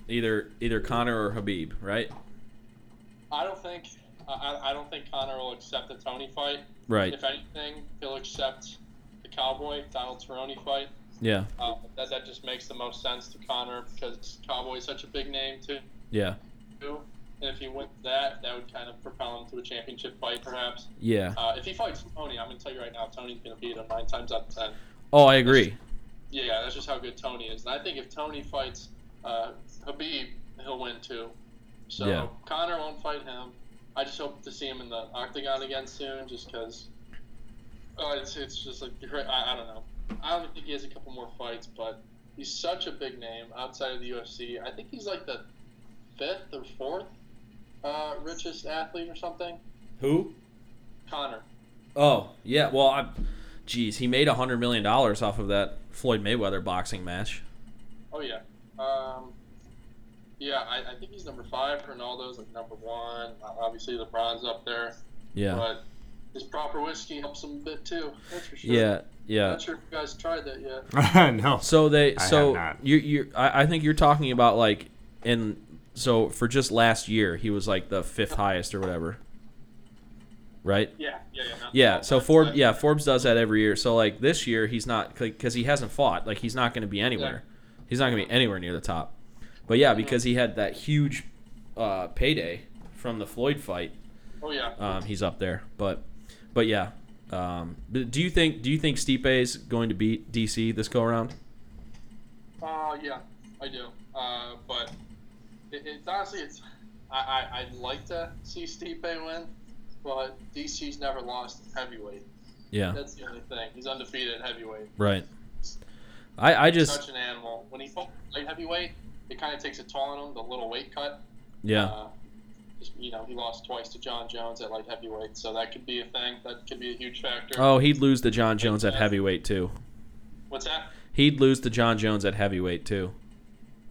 S2: Either either Conor or Khabib, right?
S4: I don't think I, I- don't think Conor will accept the Tony fight.
S2: Right.
S4: If anything, he'll accept the Cowboy Donald Cerrone fight.
S2: Yeah.
S4: Uh, that that just makes the most sense to Conor because Cowboy is such a big name too.
S2: Yeah.
S4: And if he wins that, that would kind of propel him to a championship fight, perhaps.
S2: Yeah.
S4: Uh, if he fights Tony, I'm going to tell you right now, Tony's going to beat him nine times out of ten.
S2: Oh, I agree.
S4: Yeah, that's just how good Tony is. And I think if Tony fights uh, Khabib, he'll win too. So
S2: Yeah.
S4: Conor won't fight him. I just hope to see him in the octagon again soon, just because. Uh, it's, it's just like I, I don't know. I don't think he has a couple more fights, but he's such a big name outside of the UFC. I think he's like the fifth or fourth uh, richest athlete or something.
S2: Who?
S4: Conor.
S2: Oh, yeah. Well, I, geez, he made a hundred million dollars off of that Floyd Mayweather boxing match.
S4: Oh yeah. Um, yeah, I, I think he's number five. Ronaldo's like number one. Obviously, LeBron's up there,
S2: Yeah.
S4: but his proper whiskey helps him a bit too. That's for sure.
S2: Yeah. Yeah.
S4: Not sure if you guys tried that yet. *laughs*
S3: no.
S2: So they
S3: I
S2: so
S3: have not.
S2: you you I, I think you're talking about like in so for just last year he was like the fifth highest or whatever. Right?
S4: Yeah, yeah, yeah.
S2: Yeah, so Forbes yeah, Forbes does that every year. So like this year he's not cuz he hasn't fought, like he's not going to be anywhere. He's not going to be anywhere near the top. But yeah, because he had that huge uh, payday from the Floyd fight,
S4: Oh yeah.
S2: um, he's up there. But but yeah, um, but do you think do you think Stipe is going to beat DC this go around?
S4: Uh, yeah, I do. Uh, but it, it's honestly, it's I, I I'd like to see Stipe win, but DC's never lost heavyweight.
S2: Yeah,
S4: That's the only thing. He's undefeated at heavyweight.
S2: right. I I just
S4: Such an animal. When he fought light heavyweight, it kind of takes a toll on him. The little weight cut.
S2: yeah
S4: Uh, you know, he lost twice to Jon Jones at light heavyweight, so that could be a thing. That could be a huge factor.
S2: oh he'd lose to Jon Jones at heavyweight too.
S4: What's that?
S2: He'd lose to Jon Jones at heavyweight too.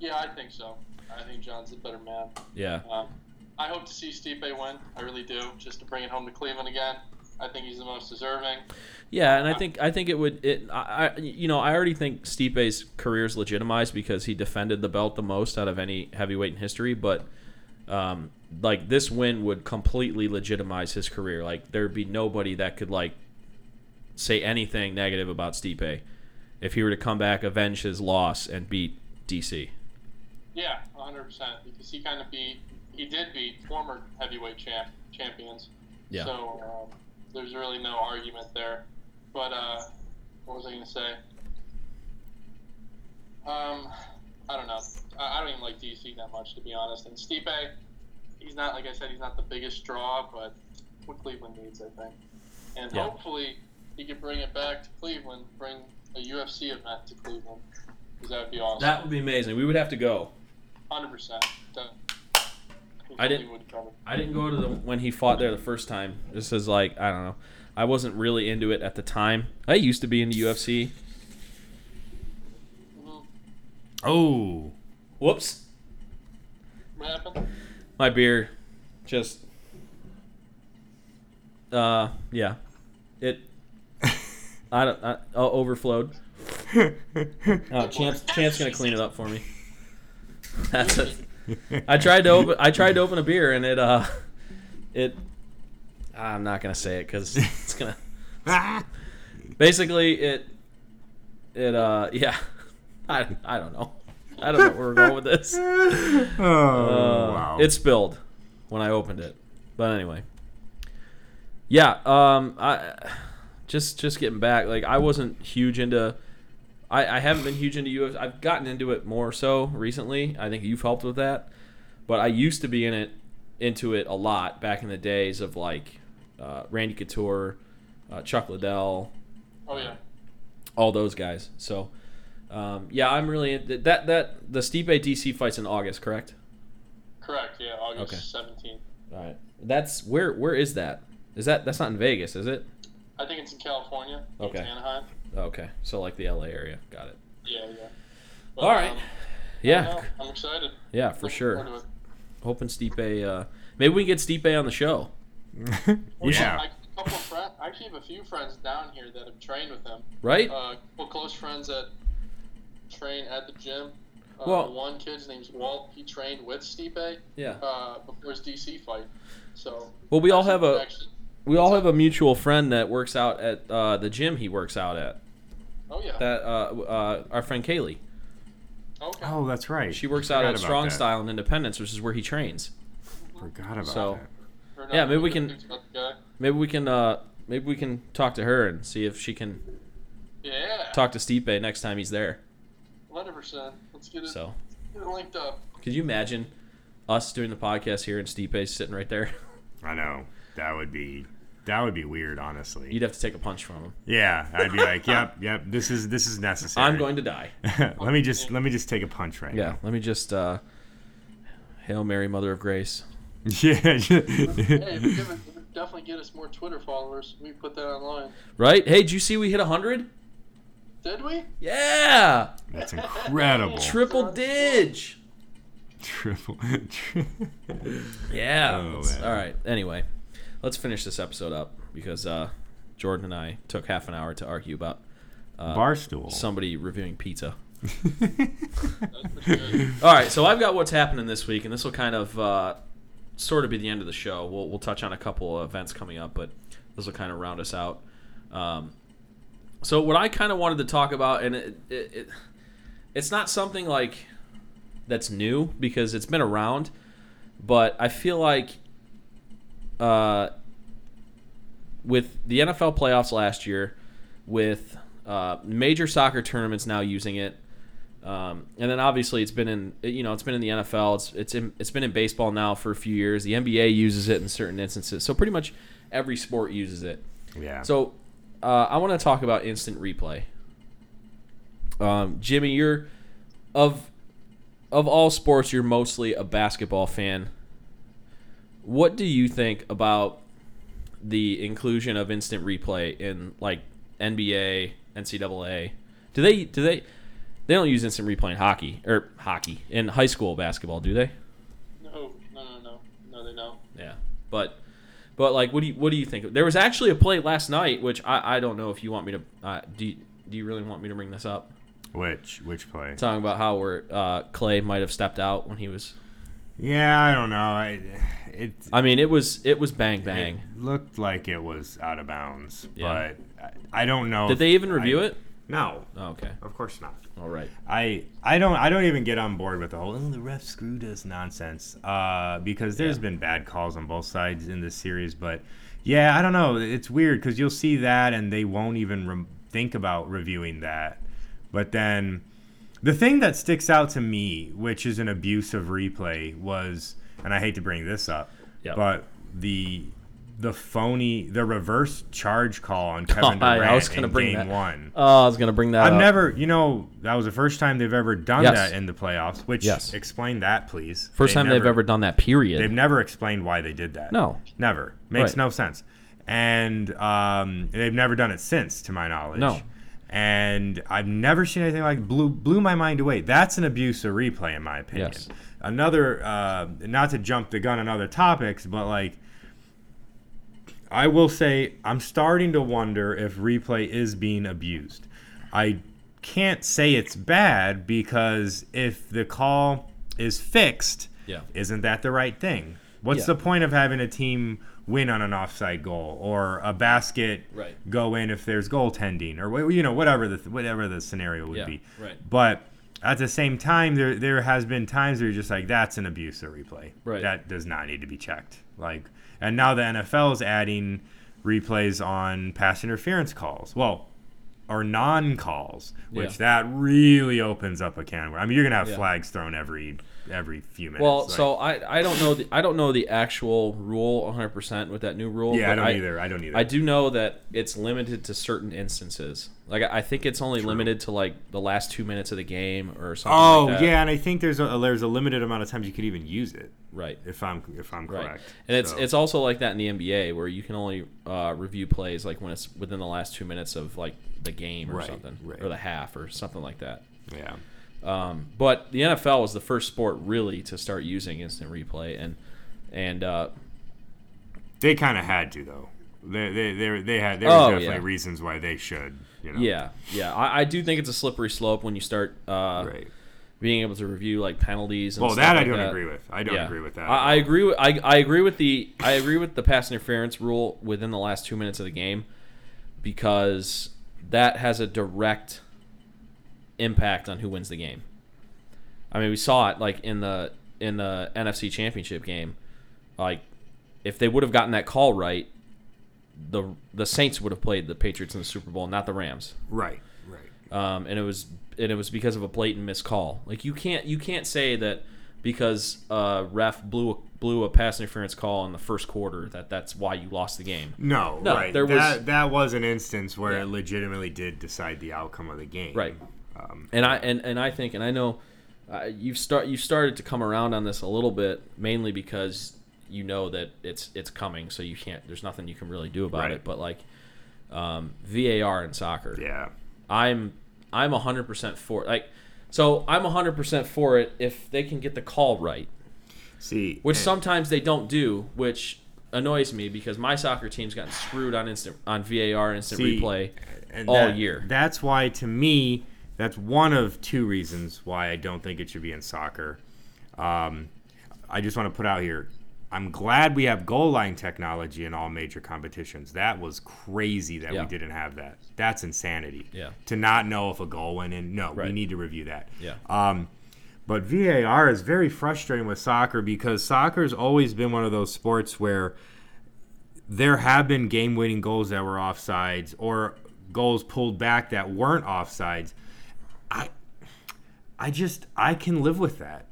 S4: Yeah, I think so. I think Jon's a better man.
S2: Yeah.
S4: Um, I hope to see Stipe win. I really do, just to bring it home to Cleveland again. I think he's the most deserving.
S2: Yeah, and I think I think it would it I, you know I already think Stipe's career is legitimized because he defended the belt the most out of any heavyweight in history, but um, like this win would completely legitimize his career. Like there'd be nobody that could like say anything negative about Stipe if he were to come back, avenge his loss, and beat DC.
S4: Yeah, 100%. Because he kind of beat, he did beat former heavyweight champ champions.
S2: Yeah.
S4: So um, there's really no argument there. But uh, what was I going to say? Um, I don't know. I, I don't even like DC that much, to be honest. And Stipe, he's not, like I said, he's not the biggest draw, but what Cleveland needs, I think. And
S2: Yeah.
S4: hopefully he can bring it back to Cleveland, bring a UFC event to Cleveland. Because that would be awesome.
S2: That would be amazing. We would have to go.
S4: Hundred percent.
S2: I didn't- I didn't go to the when he fought there the first time. Just as like I don't know, I wasn't really into it at the time. I used to be into UFC. Mm-hmm.
S3: Oh,
S2: Whoops,
S4: What happened?
S2: my beer, just uh yeah, it. *laughs* I don't. I, oh, overflowed. *laughs* Uh, oh, Champ's, Champ's gonna clean it up for me. *laughs* That's it. I tried to open. I tried to open a beer and it. Uh, it. I'm not gonna say it because it's gonna. *laughs* Basically, it. It. Uh. Yeah. *laughs* I. I don't know. I don't know where we're going with this.
S3: oh
S2: Uh,
S3: wow.
S2: It spilled when I opened it. But anyway. Yeah, um I just just getting back, like I wasn't huge into I, I haven't been huge into UFC. I've gotten into it more so recently. I think you've helped with that. But I used to be in it into it a lot back in the days of like uh, Randy Couture, uh, Chuck Liddell,
S4: Oh yeah.
S2: all those guys. So um, yeah, I'm really into that that the Stipe DC fights in August, correct?
S4: Correct. Yeah. August
S2: Okay.
S4: seventeenth.
S2: All right. That's where where is that? Is that that's not in Vegas, is it?
S4: I think it's in California. I think
S2: Okay.
S4: Anaheim.
S2: Okay. So like the LA area. Got it.
S4: Yeah. Yeah. But,
S2: All right.
S4: um,
S2: Yeah.
S4: I'm excited.
S2: Yeah, for
S4: Looking
S2: sure.
S4: forward to it.
S2: Hoping Stipe uh maybe we can get Stipe on the show. *laughs*
S4: Well,
S3: yeah.
S4: I, a couple of. I actually have a few friends down here that have trained with him.
S2: Right?
S4: Uh, a couple close friends that train at the gym. Uh,
S2: Well-
S4: one kid's name's Walt. He trained with Stipe
S2: yeah.
S4: uh, before his DC fight. So.
S2: Well, we all have a
S4: Actually,
S2: we all have a mutual friend that works out at uh, the gym he works out at.
S4: oh yeah.
S2: That uh, uh, our friend Kaylee.
S4: okay.
S3: oh, that's right.
S2: She works out
S3: Forgot
S2: at
S3: about
S2: Strong
S3: that.
S2: Style in Independence, which is where he trains.
S3: Forgot about
S2: So-
S3: that.
S4: Heard
S2: yeah, maybe we can-
S4: about the guy.
S2: Maybe we can uh maybe we can talk to her and see if she can
S4: Yeah.
S2: talk to Stipe next time he's there.
S4: Hundred percent. Let's get it.
S2: So,
S4: Get it linked up.
S2: could you imagine us doing the podcast here and Stipe sitting right there? *laughs*
S3: I know that would be that would be weird, honestly.
S2: You'd have to take a punch from him.
S3: yeah, I'd be like, yep, *laughs* yep. This is this is necessary.
S2: I'm going to die. *laughs*
S3: let me just let me just take a punch right
S2: Yeah, let me just uh Hail Mary, Mother of Grace. *laughs*
S3: yeah.
S4: Hey, if you give it, it would definitely get us more Twitter followers. We put that online.
S2: Right? Hey, did you see we hit 100?
S4: Did we?
S2: Yeah!
S3: That's incredible.
S2: Triple dig.
S3: Triple.
S2: Yeah.
S3: Oh,
S2: all right. Anyway, let's finish this episode up because uh Jordan and I took half an hour to argue about uh,
S3: Barstool.
S2: somebody reviewing pizza.
S4: That's pretty good.
S2: All right, so I've got what's happening this week, and this will kind of uh, sort of be the end of the show. We'll, we'll touch on a couple of events coming up, but this will kind of round us out. Um, so what I kind of wanted to talk about, and it, it, it it's not something like that's new because it's been around, but I feel like uh, with the NFL playoffs last year, with uh, major soccer tournaments now using it, um, and then obviously it's been in you know it's been in the NFL, it's it's in, it's been in baseball now for a few years. The NBA uses it in certain instances, so pretty much every sport uses it.
S3: Yeah.
S2: So uh, I want to talk about instant replay. Um, Jimmy, you're of of all sports, you're mostly a basketball fan. What do you think about the inclusion of instant replay in like NBA, NCAA? Do they do they they don't use instant replay in hockey or hockey in high school basketball, do they?
S4: No, no, no, no, no, they don't.
S2: Yeah, but but like, what do you what do you think? There was actually a play last night, which I, I don't know if you want me to. Uh, do you, do you really want me to bring this up?
S3: Which which play?
S2: Talking about how where uh, Clay might have stepped out when he was.
S3: Yeah, I don't know. I it
S2: I mean, it was it was bang bang.
S3: It looked like it was out of bounds,
S2: Yeah.
S3: but I, I don't know.
S2: Did
S3: if
S2: they even review
S3: I-
S2: it?
S3: No,
S2: Oh, okay,
S3: of course not.
S2: all right.
S3: I I don't I don't even get on board with the whole oh, the ref screwed us nonsense. Uh, because there's
S2: Yeah.
S3: been bad calls on both sides in this series, but yeah, I don't know. It's weird because you'll see that and they won't even re- think about reviewing that. But then the thing that sticks out to me, which is an abuse of replay, was and I hate to bring this up,
S2: Yep.
S3: but the the phony the reverse charge call on *laughs* Kevin
S2: I- I
S3: Durant
S2: was gonna
S3: in
S2: bring
S3: game
S2: that-
S3: one.
S2: Oh, I was gonna bring that. Up.
S3: I've
S2: up.
S3: never, you know, that was the first time they've ever done
S2: Yes.
S3: that in the playoffs. Which
S2: Yes.
S3: explain that, please.
S2: First time they've ever done that. Period.
S3: They've never explained why they did that.
S2: No.
S3: never makes
S2: Right.
S3: no sense, and um, they've never done it since, to my knowledge.
S2: No.
S3: And I've never seen anything like blew blew my mind away. That's an abuse of replay, in my opinion.
S2: Yes.
S3: Another, uh, not to jump the gun on other topics, but like. I will say I'm starting to wonder if replay is being abused. I can't say it's bad because if the call is fixed,
S2: Yeah.
S3: isn't that the right thing? What's
S2: Yeah.
S3: the point of having a team win on an offside goal or a basket
S2: Right.
S3: go in if there's goaltending or you know whatever the whatever the scenario would
S2: Yeah,
S3: be.
S2: right.
S3: But at the same time, there there has been times where you're just like that's an abuse of replay.
S2: Right.
S3: That does not need to be checked. Like, and now the NFL is adding replays on pass interference calls. Well, or non-calls, which
S2: Yeah.
S3: that really opens up a can. I mean, you're gonna have
S2: Yeah.
S3: flags thrown every every few minutes.
S2: Well,
S3: like-
S2: so I, I don't know the I don't know the actual rule 100 percent with that new rule.
S3: yeah, I don't either. I don't either.
S2: I do know that it's limited to certain instances. Like I I think it's only limited to like the last two minutes of the game or something.
S3: Oh
S2: like that.
S3: yeah, and I think there's a there's a limited amount of times you could even use it.
S2: right.
S3: If I'm if I'm
S2: Right,
S3: correct.
S2: and it's it's also like that in the NBA where you can only uh, review plays like when it's within the last two minutes of like the game or
S3: Right,
S2: something,
S3: right.
S2: or the half or something like that.
S3: yeah.
S2: Um, but the NFL was the first sport really to start using instant replay, and and uh,
S3: They kind of had to though. They they they, they had there was
S2: Oh,
S3: definitely
S2: yeah.
S3: reasons why they should. You know.
S2: yeah, yeah, I, I do think it's a slippery slope when you start uh,
S3: Right.
S2: being able to review like penalties. And
S3: Well, that I don't
S2: that.
S3: agree with. I don't
S2: Yeah.
S3: agree with that.
S2: I, I agree with I, I agree with the I agree with the pass interference rule within the last two minutes of the game because that has a direct impact on who wins the game. I mean, we saw it like in the in the NFC Championship game. Like, if they would have gotten that call right, the the Saints would have played the Patriots in the Super Bowl, not the Rams
S3: Right. Right.
S2: um, and it was and it was because of a blatant missed call. Like you can't you can't say that because uh, ref blew a, blew a pass interference call in the first quarter that that's why you lost the game.
S3: No,
S2: No,
S3: right.
S2: there was-
S3: that that was an instance where
S2: Yeah.
S3: it legitimately did decide the outcome of the game.
S2: Right.
S3: Um,
S2: And I and, and I think and I know uh, you've start you started to come around on this a little bit mainly because you know that it's it's coming so you can't there's nothing you can really do about
S3: Right.
S2: it but like um, VAR in soccer
S3: yeah.
S2: I'm I'm 100% for like so I'm 100% for it if they can get the call right
S3: See,
S2: which
S3: and-
S2: sometimes they don't do, which annoys me because my soccer team's gotten screwed on instant on VAR instant
S3: See,
S2: replay
S3: and
S2: all
S3: that-
S2: year.
S3: That's why, to me, that's one of two reasons why I don't think it should be in soccer. Um, I just want to put out here I'm glad we have goal line technology in all major competitions. That was crazy that
S2: Yeah.
S3: we didn't have that. That's insanity.
S2: Yeah.
S3: To not know if a goal went in. No, we need to review that.
S2: Yeah.
S3: Um, but VAR is very frustrating with soccer because soccer's always been one of those sports where there have been game-winning goals that were offsides or goals pulled back that weren't offsides. I I just I can live with that.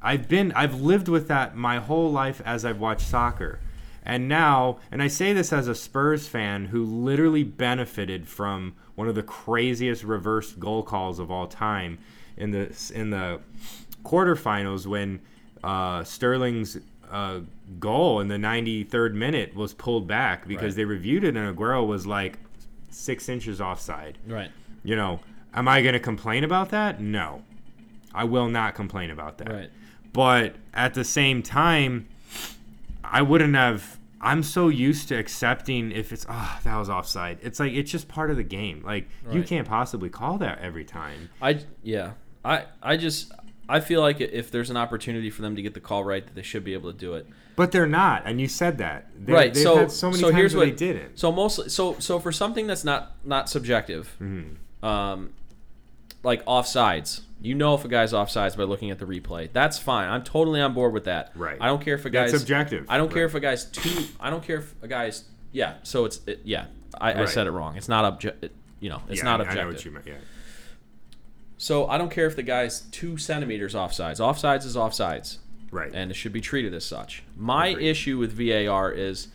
S3: I've been I've lived with that my whole life as I've watched soccer. And now, and I say this as a Spurs fan who literally benefited from one of the craziest reversed goal calls of all time in the in the quarterfinals when uh, Sterling's uh, goal in the 93rd minute was pulled back because
S2: Right.
S3: they reviewed it and Aguero was like six inches offside.
S2: Right.
S3: You know, am I going to complain about that? No. I will not complain about that.
S2: Right.
S3: But at the same time, I wouldn't have. I'm so used to accepting if it's ah that was offside. It's like it's just part of the game. Like you can't possibly call that every time.
S2: I yeah. I I just I feel like if there's an opportunity for them to get the call right, that they should be able to do it.
S3: But they're not, and you said that. They,
S2: right.
S3: They've
S2: so
S3: had so many
S2: so here's what
S3: they didn't.
S2: So mostly so so for something that's not not subjective,
S3: Mm-hmm.
S2: um, like offsides. You know if a guy's offsides by looking at the replay. That's fine. I'm totally on board with that.
S3: Right.
S2: I don't care if a guy's
S3: That's
S2: guy's
S3: subjective.
S2: I don't care if a guy's two. I don't care if a guy's yeah. So it's it, yeah. I, I said it wrong. It's not object. You know, it's
S3: yeah,
S2: not objective.
S3: I know what you meant. Yeah.
S2: So I don't care if the guy's two centimeters offsides. Offsides is offsides,
S3: Right.
S2: and it should be treated as such. My
S3: Agreed.
S2: issue with VAR is,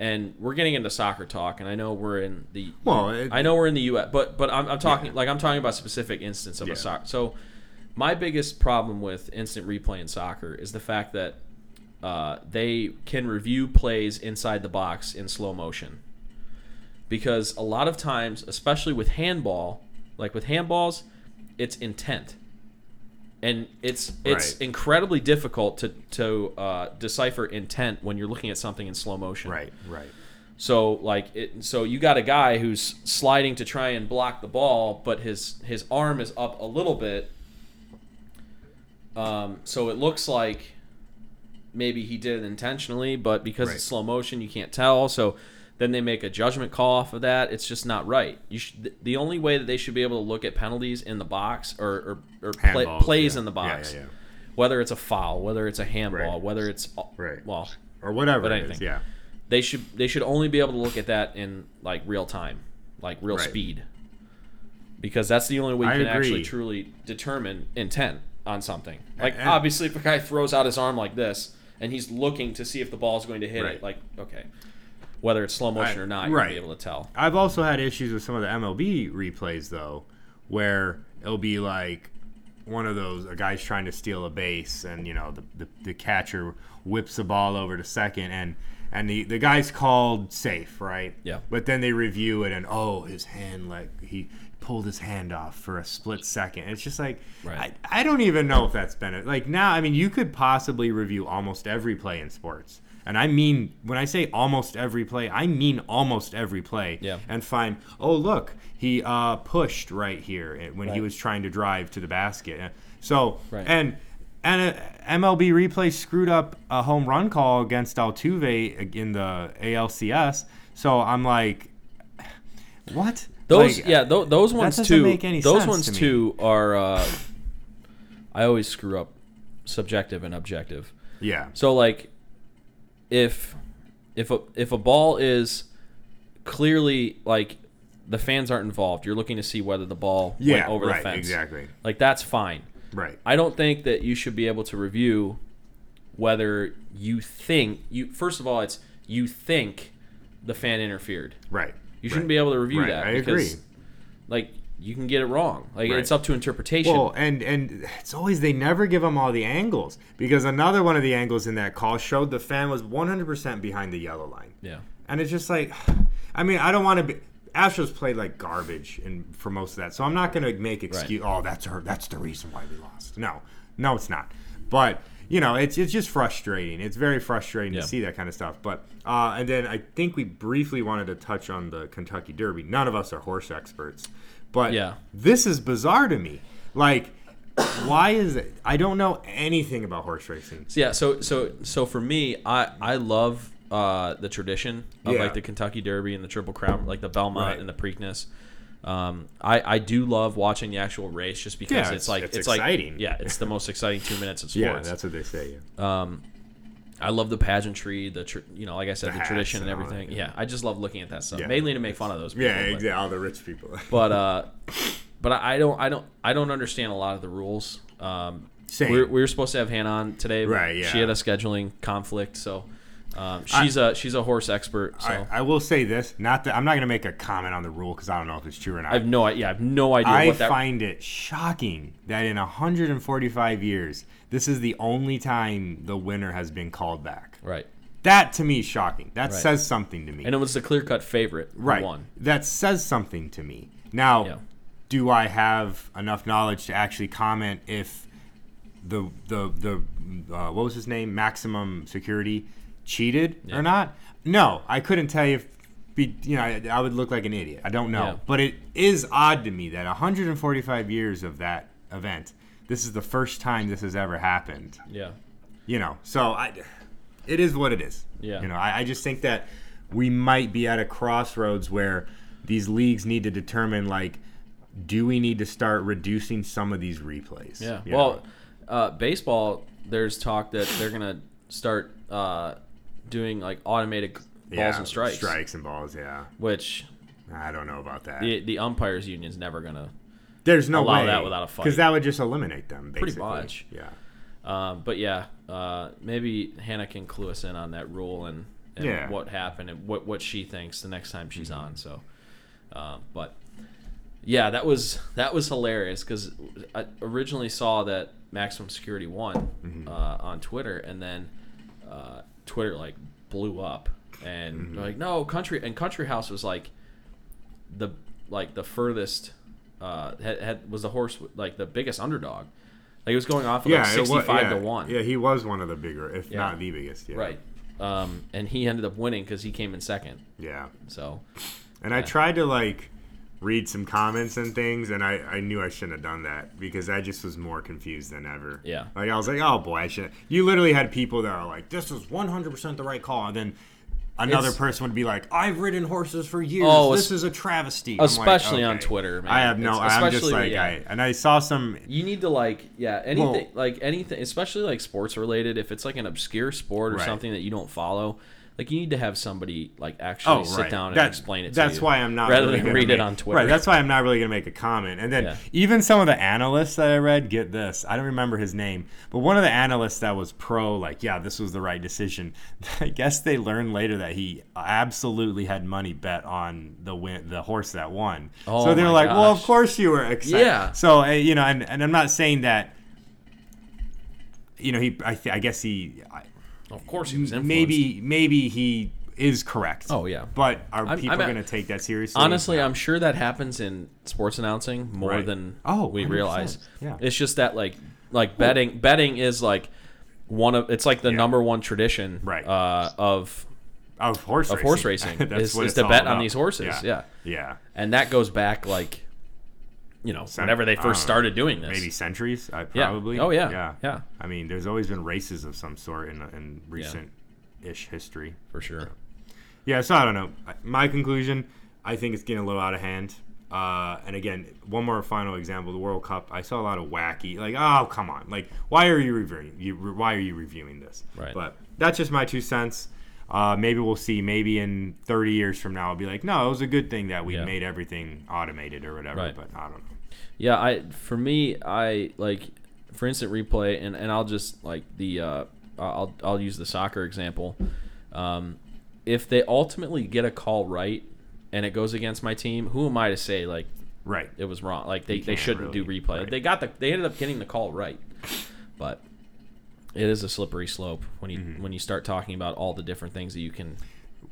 S2: and we're getting into soccer talk, and I know we're in the
S3: Well, it-
S2: I know we're in the U.S., but but I'm, I'm talking
S3: Yeah.
S2: like I'm talking about a specific instance of
S3: Yeah.
S2: a soccer. So my biggest problem with instant replay in soccer is the fact that uh, they can review plays inside the box in slow motion because a lot of times, especially with handball, like with handballs, it's intent, and it's it's
S3: Right.
S2: incredibly difficult to to uh, decipher intent when you're looking at something in slow motion.
S3: Right. Right.
S2: So like it, so you got a guy who's sliding to try and block the ball, but his his arm is up a little bit. Um, so it looks like maybe he did it intentionally, but because
S3: Right.
S2: it's slow motion, you can't tell. So then they make a judgment call off of that. It's just not right. You should, the only way that they should be able to look at penalties in the box or or, or play,
S3: Handballs,
S2: plays
S3: yeah.
S2: in the box,
S3: yeah, yeah.
S2: whether it's a foul, whether it's a handball,
S3: Right.
S2: whether it's
S3: Right.
S2: well,
S3: Or whatever
S2: But
S3: it is.
S2: anything.
S3: Yeah.
S2: they should they should only be able to look at that in like real time, like real
S3: Right.
S2: speed, because that's the only way you
S3: I
S2: can actually truly determine intent on something. Like
S3: and-
S2: obviously, if a guy throws out his arm like this and he's looking to see if the ball is going to hit
S3: Right.
S2: it, like okay, whether it's slow motion
S3: I-
S2: or not, you'll
S3: right.
S2: be able to tell.
S3: I've also had issues with some of the MLB replays though, where it'll be like one of those a guy's trying to steal a base and you know the, the, the catcher whips the ball over to second and and the, the guy's called safe, right?
S2: Yeah.
S3: But then they review it and oh his hand like he pulled his hand off for a split second. It's just like
S2: Right.
S3: I, I don't even know if that's been it. Like now, I mean, you could possibly review almost every play in sports. And I mean, when I say almost every play, I mean almost every play.
S2: Yeah.
S3: And find, oh, look, he uh, pushed right here eh, when he was trying to drive to the basket. Eh, So,
S2: Right.
S3: and and uh, MLB replay screwed up a home run call against Altuve in the ALCS. So I'm like, what?
S2: Those
S3: Like,
S2: yeah, th- those ones
S3: doesn't
S2: too.
S3: make any
S2: those
S3: sense
S2: ones
S3: to me.
S2: too are. Uh, I always screw up subjective and objective.
S3: Yeah.
S2: So like, if if a if a ball is clearly like the fans aren't involved, you're looking to see whether the ball
S3: Yeah.
S2: went over
S3: right.
S2: the fence.
S3: Exactly.
S2: Like that's fine.
S3: Right.
S2: I don't think that you should be able to review whether you think you. First of all, it's you think the fan interfered.
S3: Right.
S2: You shouldn't
S3: right.
S2: be able to review
S3: Right,
S2: that.
S3: I
S2: because,
S3: agree.
S2: Like you can get it wrong. Like
S3: Right.
S2: it's up to interpretation.
S3: Well, and and it's always they never give them all the angles because another one of the angles in that call showed the fan was 100% behind the yellow line,
S2: yeah.
S3: and it's just like, *sighs* I mean, I don't want to be. Astros played like garbage in for most of that, so I'm not going to make excuse. Oh, that's her. That's the reason why we lost. No, no, it's not. But you know, it's it's just frustrating. It's very frustrating
S2: Yeah.
S3: to see that kind of stuff. But uh, and then I think we briefly wanted to touch on the Kentucky Derby. None of us are horse experts, but
S2: Yeah.
S3: this is bizarre to me. Like, why is it? I don't know anything about horse racing.
S2: So, yeah, so so so for me, I I love uh, the tradition of
S3: Yeah.
S2: like the Kentucky Derby and the Triple Crown, like the Belmont
S3: Right.
S2: and the Preakness. Um, I I do love watching the actual race just because
S3: Yeah,
S2: it's,
S3: it's-
S2: like
S3: it's
S2: it's,
S3: exciting.
S2: like yeah, it's the most exciting two minutes of *laughs* sports.
S3: Yeah, that's what they say. Yeah.
S2: I love the pageantry, the tr- you know, like I said,
S3: The
S2: the, tradition and
S3: and all that,
S2: everything.
S3: yeah.
S2: Yeah. I just love looking at that stuff,
S3: Yeah.
S2: mainly to make fun of those people.
S3: Yeah,
S2: but-
S3: exactly. All the rich people. *laughs*
S2: but uh but I don't I don't I don't understand a lot of the rules. Um
S3: Same.
S2: we we were supposed to have Hannah on today, but
S3: Right,
S2: she had a scheduling conflict, so um, she's a she's a horse expert. So
S3: I, I will say this: not that I'm not going to make a comment on the rule because I don't know if it's true or not.
S2: I have no yeah I have no idea
S3: I
S2: what that.
S3: find it shocking that in 145 years, this is the only time the winner has been called back.
S2: right,
S3: That to me is shocking. That
S2: Right.
S3: says something to me.
S2: and it was the clear cut favorite.
S3: right.
S2: won.
S3: That says something to me. Now,
S2: Yeah.
S3: do I have enough knowledge to actually comment if the the the uh, what was his name maximum security cheated
S2: Yeah.
S3: or not? No, I couldn't tell you. If, be, you know, I, I would look like an idiot. I don't know,
S2: Yeah.
S3: but it is odd to me that 145 years of that event, this is the first time this has ever happened
S2: Yeah,
S3: you know so i it is what it is
S2: Yeah.
S3: you know I, I just think that we might be at a crossroads where these leagues need to determine like do we need to start reducing some of these replays
S2: yeah.
S3: you
S2: Well, uh, baseball. There's talk that they're gonna start uh, doing like automated balls
S3: Yeah,
S2: and strikes,
S3: strikes and balls yeah
S2: which
S3: i don't know about that
S2: the the umpires union's never gonna
S3: there's no
S2: allow
S3: way
S2: that without a fight.
S3: because that would just eliminate them
S2: Pretty much.
S3: yeah
S2: Um, but yeah, uh, maybe Hannah can clue us in on that rule and, and
S3: Yeah.
S2: what happened and what, what she thinks the next time she's on. So, um, but yeah, that was that was hilarious because I originally saw that Maximum Security won
S3: Mm-hmm.
S2: uh, on Twitter, and then uh, Twitter like blew up, and
S3: Mm-hmm.
S2: like, no, country and Country House was like the like the furthest uh, had, had was the horse like the biggest underdog. Like it was going off of like
S3: yeah, it wa-
S2: sixty-five
S3: yeah,
S2: to one.
S3: Yeah, he was one of the bigger, if
S2: Yeah.
S3: not the biggest. Yeah.
S2: Right. Um, and he ended up winning because he came in second.
S3: Yeah.
S2: So
S3: And I tried to like read some comments and things, and I, I knew I shouldn't have done that because I just was more confused than ever.
S2: Yeah.
S3: Like I was like, oh boy, I should. You literally had people that are like, this is 100% the right call, and then another
S2: It's-
S3: person would be like, I've ridden horses for years.
S2: Oh,
S3: this is a travesty. I'm like,
S2: especially on. Twitter, man.
S3: I have no.
S2: It's-
S3: I'm just like,
S2: yeah.
S3: I and I saw some.
S2: you need to like yeah anything
S3: Well-
S2: like anything especially like sports related if it's like an obscure sport or
S3: Right.
S2: something that you don't follow. Like you need to have somebody like actually
S3: Oh,
S2: sit
S3: right.
S2: down and
S3: That-
S2: explain it. to
S3: That's
S2: you,
S3: why I'm not
S2: rather
S3: really
S2: than read
S3: make,
S2: it on Twitter.
S3: Right. That's why I'm not really gonna make a comment. And then
S2: Yeah.
S3: even some of the analysts that I read, get this. I don't remember his name, but one of the analysts that was pro, like, yeah, this was the right decision. *laughs* I guess they learned later that he absolutely had money bet on the win, the horse that won.
S2: Oh
S3: so they're like, well, of course you were excited.
S2: Yeah.
S3: So uh, you know, and, and I'm not saying that. You know, he. I, th- I guess he.
S2: Of course he was influenced.
S3: maybe maybe he is correct.
S2: Oh, yeah.
S3: But are
S2: I'm-
S3: people
S2: I'm-
S3: going to take that seriously?
S2: Honestly, I'm sure that happens in sports announcing more
S3: Right.
S2: than
S3: Oh,
S2: we
S3: 100%.
S2: realize.
S3: Yeah.
S2: It's just that like like betting betting is like one of it's like the
S3: Yeah.
S2: number one tradition
S3: Right.
S2: uh, of
S3: of horse
S2: of
S3: racing.
S2: horse *laughs* racing
S3: That's
S2: is,
S3: what
S2: is
S3: it's
S2: to
S3: all
S2: bet on
S3: about.
S2: these horses. Yeah.
S3: yeah.
S2: and that goes back like you know
S3: Cent-
S2: whenever they first started doing this.
S3: Maybe centuries,
S2: Yeah.
S3: probably.
S2: Oh, yeah.
S3: yeah,
S2: Yeah.
S3: I mean, there's always been races of some sort in, in recent-ish history.
S2: for sure.
S3: Yeah, so I don't know. My conclusion, I think it's getting a little out of hand. Uh, and again, one more final example: the World Cup. I saw a lot of wacky, like, oh come on, like, why are you reviewing? You, why are you reviewing this?
S2: Right.
S3: But that's just my two cents. Uh, maybe we'll see. Maybe in 30 years from now, I'll be like, no, it was a good thing that we
S2: Yeah.
S3: made everything automated or whatever.
S2: Right.
S3: But I don't know.
S2: Yeah, I for me, I like for instant replay, and, and I'll just like the uh, I'll I'll use the soccer example. Um, if they ultimately get a call right and it goes against my team, who am I to say like
S3: Right.
S2: it was wrong? Like they, they shouldn't do replay.
S3: right.
S2: They got the they ended up getting the call right, but it is a slippery slope when you
S3: Mm-hmm.
S2: when you start talking about all the different things that you can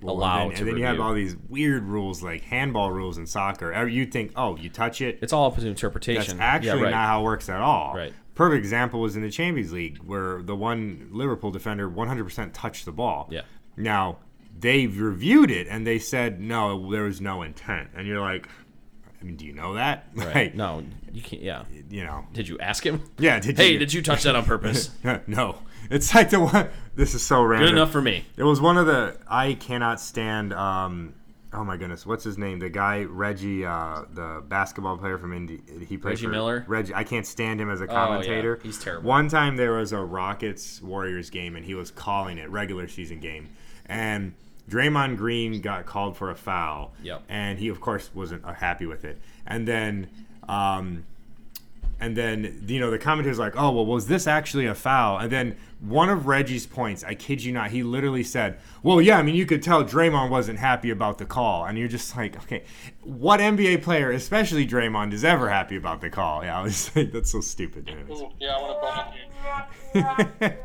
S3: Well,
S2: allow
S3: and then, and then you have all these weird rules like handball rules in soccer. You think, oh, you touch it,
S2: it's all up to
S3: That's
S2: interpretation.
S3: actually
S2: yeah, right.
S3: not how it works at all.
S2: Right.
S3: Perfect example was in the Champions League where the one Liverpool defender 100% touched the ball.
S2: Yeah.
S3: Now, they reviewed it and they said, no, there was no intent. And you're like, I mean, do you know that? *laughs*
S2: Right.
S3: Like,
S2: no, you can't. Yeah.
S3: You know.
S2: Did you ask him? *laughs*
S3: Yeah. Did
S2: Hey,
S3: you,
S2: did you touch that on *laughs* purpose?
S3: no. It's like the one. This is so random.
S2: Good enough for me.
S3: It was one of the I cannot stand. Um, oh my goodness, what's his name? The guy Reggie, uh, the basketball player from Indy. He played
S2: Reggie
S3: for-
S2: Miller? Oh,
S3: Reggie, I can't stand him as a
S2: yeah.
S3: commentator.
S2: He's terrible.
S3: One time there was a Rockets Warriors game and he was calling it regular season game, and Draymond Green got called for a foul.
S2: Yep.
S3: And he of course wasn't uh, happy with it, and then. Um, and then you know the commentator's like, "Oh well, was this actually a foul?" And then one of Reggie's points, I kid you not, he literally said, "Well, yeah, I mean, you could tell Draymond wasn't happy about the call." And you're just like, "Okay, what NBA player, especially Draymond, is ever happy about the call?" Yeah, I was *laughs* like, "That's so stupid."
S4: Ooh, yeah, I want to bone you.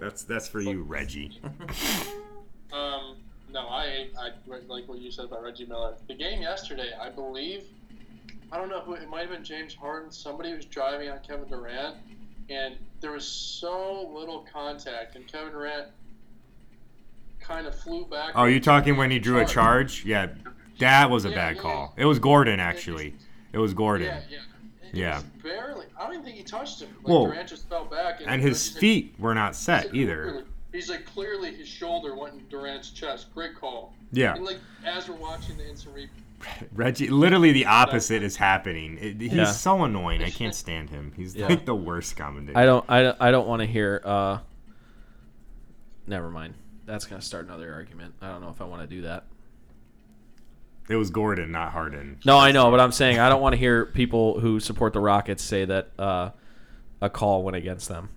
S3: that's that's for you, Reggie. *laughs*
S4: Um, no, I, I like what you said about Reggie Miller. The game yesterday, I believe, I don't know who it might have been James Harden. Somebody was driving on Kevin Durant, and there was so little contact, and Kevin Durant kind of flew back.
S3: Oh, you talking when he drew a charge? Yeah, that was a
S4: Yeah,
S3: bad
S4: yeah,
S3: call. It was Gordon actually. It was Gordon.
S4: Yeah, yeah. It
S3: Yeah.
S4: barely. I don't even think he touched him. Like,
S3: Well,
S4: Durant just fell back,
S3: And his
S4: he's like-
S3: feet were not set either.
S4: Clearly- He's like clearly his shoulder went in Durant's chest. Great call.
S3: Yeah.
S4: And like as we're watching the instant replay. *laughs*
S3: Reggie, literally the opposite is happening. It, he's
S2: Yeah.
S3: so annoying. I can't stand him. He's
S2: Yeah.
S3: like the worst commentator.
S2: I don't. I, I don't want to hear. Uh, never mind. That's gonna start another argument. I don't know if I want to do that.
S3: It was Gordon, not Harden.
S2: No, I know, but I'm saying I don't want to hear people who support the Rockets say that uh, a call went against them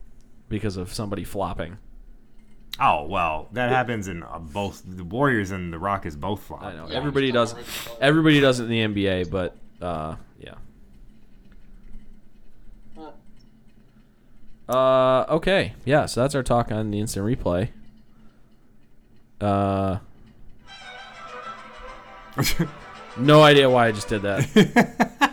S2: because of somebody flopping.
S3: Oh well, that happens in uh, both the Warriors and the Rockets both flop.
S2: I know
S4: Yeah,
S2: everybody does.
S4: just talking about
S2: Everybody does it in the NBA, but uh, yeah. Uh, okay, yeah. So that's our talk on the instant replay. Uh, *laughs* no idea why I just did that. *laughs*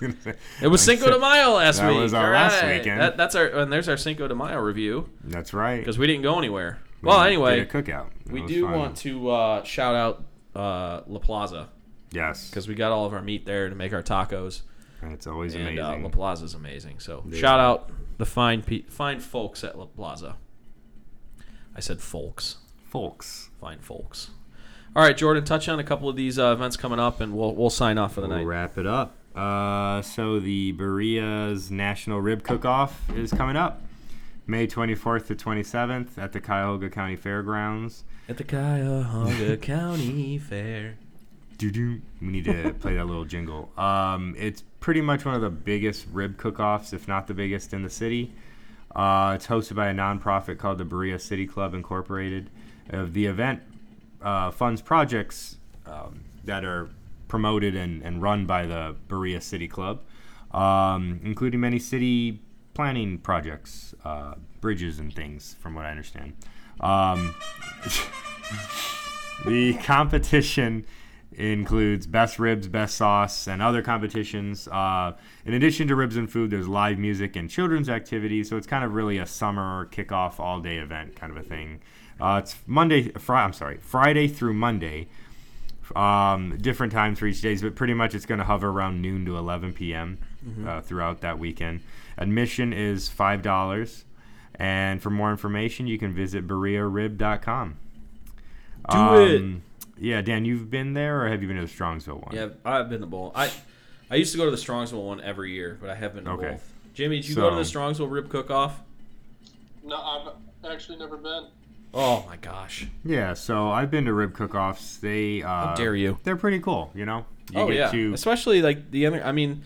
S2: *laughs* It was Cinco de Mayo last
S3: That
S2: week.
S3: was our
S2: All
S3: last weekend.
S2: That, that's our and there's our Cinco de Mayo review
S3: That's right.
S2: because we didn't go anywhere.
S3: We
S2: well, anyway,
S3: cookout.
S2: We do
S3: fun.
S2: want to uh, shout out uh, La Plaza
S3: Yes,
S2: because we got all of our meat there to make our tacos,
S3: it's always
S2: and uh,
S3: amazing.
S2: La Plaza is amazing. So shout out the fine pe- fine folks at La Plaza. I said folks,
S3: Folks,
S2: fine folks. All right, Jordan, touch on a couple of these uh, events coming up, and we'll we'll sign off for the
S3: we'll
S2: night.
S3: wrap it up. Uh, so the Berea's National Rib Cook-Off is coming up, May 24th to 27th at the Cuyahoga County Fairgrounds.
S2: At the Cuyahoga *laughs* County Fair.
S3: Doo-doo. We need to play that little jingle. Um, it's pretty much one of the biggest rib cook-offs, if not the biggest in the city. Uh, it's hosted by a nonprofit called the Berea City Club Incorporated. Uh, the event uh, funds projects um, that are promoted and, and run by the Berea City Club, um, including many city planning projects, uh, bridges and things, from what I understand. Um, *laughs* the competition includes best ribs, best sauce, and other competitions. Uh, in addition to ribs and food, there's live music and children's activities. So it's kind of really a summer kickoff, all day event kind of a thing. Uh, it's Monday, Friday. I'm sorry, Friday through Monday. Um, different times for each days, but pretty much it's going to hover around noon to 11 p.m. Uh, throughout that weekend. Admission is five dollars, and for more information, you can visit berearib.com.
S2: Do it.
S3: Yeah, Dan, you've been there, or have you been to the Strongsville one?
S2: Yeah, I've been to both. I I used to go to the Strongsville one every year, but I have been to
S3: Okay.
S2: both. Jimmy, did you go to the Strongsville rib cook off?
S4: No, I've actually never been.
S2: Oh my gosh.
S3: Yeah, so I've been to rib cook-offs. They uh,
S2: dare you.
S3: They're pretty cool, you know. You
S2: oh
S3: get
S2: yeah.
S3: to-
S2: Especially like the enter- I mean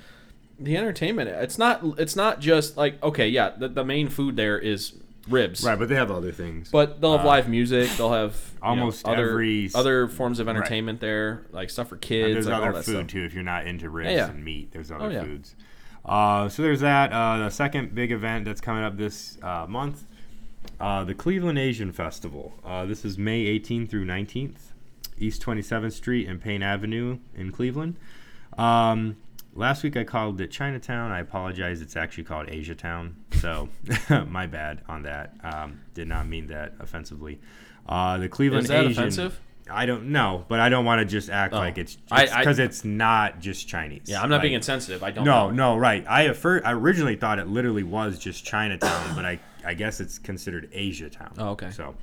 S2: the entertainment. It's not it's not just like okay, yeah, the, the main food there is ribs.
S3: right, but they have other things.
S2: But they'll have
S3: Uh,
S2: live music. They'll have you know,
S3: almost
S2: other
S3: every-
S2: other forms of entertainment there, like stuff for kids.
S3: And there's
S2: like all
S3: other
S2: that
S3: food
S2: stuff.
S3: too if you're not into ribs
S2: Yeah, yeah.
S3: and meat. There's other
S2: Oh, yeah.
S3: foods. Uh, so there's that. Uh, the second big event that's coming up this uh, month, uh, the Cleveland Asian Festival. Uh, this is May 18th through 19th, East 27th Street and Payne Avenue in Cleveland. Um, last week I called it Chinatown. I apologize. It's actually called Asia Town. So *laughs* my bad on that. Um, did not mean that offensively. Uh, the Cleveland
S2: Is that
S3: Asian.
S2: offensive?
S3: I don't know, but I don't want to just act
S2: Oh.
S3: like it's because it's not just Chinese.
S2: Yeah, I'm not being insensitive. I don't
S3: No,
S2: know.
S3: no, right. I first, I originally thought it literally was just Chinatown, but I I guess it's considered Asia Town.
S2: Oh, okay.
S3: So,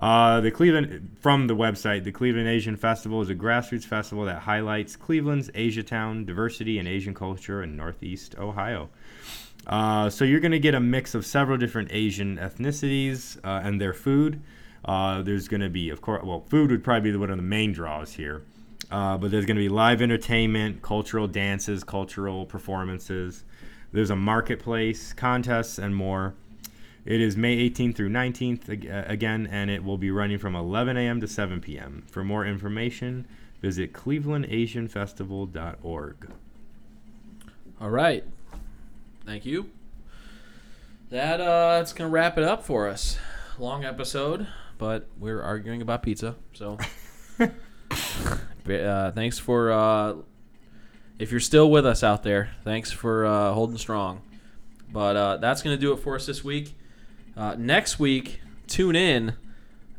S3: uh, the Cleveland from the website, the Cleveland Asian Festival is a grassroots festival that highlights Cleveland's Asia Town diversity and Asian culture in Northeast Ohio. Uh, so you're going to get a mix of several different Asian ethnicities uh, and their food. Uh, there's going to be, of course, well, food would probably be one of the main draws here. Uh, but there's going to be live entertainment, cultural dances, cultural performances. There's a marketplace, contests, and more. It is May 18th through 19th uh, again, and it will be running from 11 a.m. to 7 p.m. For more information, visit clevelandasianfestival.org.
S2: All right. Thank you. That uh, that's gonna wrap it up for us. Long episode, but we're arguing about pizza. So, *laughs* uh, thanks for uh, if you're still with us out there. Thanks for uh, holding strong. But uh, that's gonna do it for us this week. Uh, next week, tune in.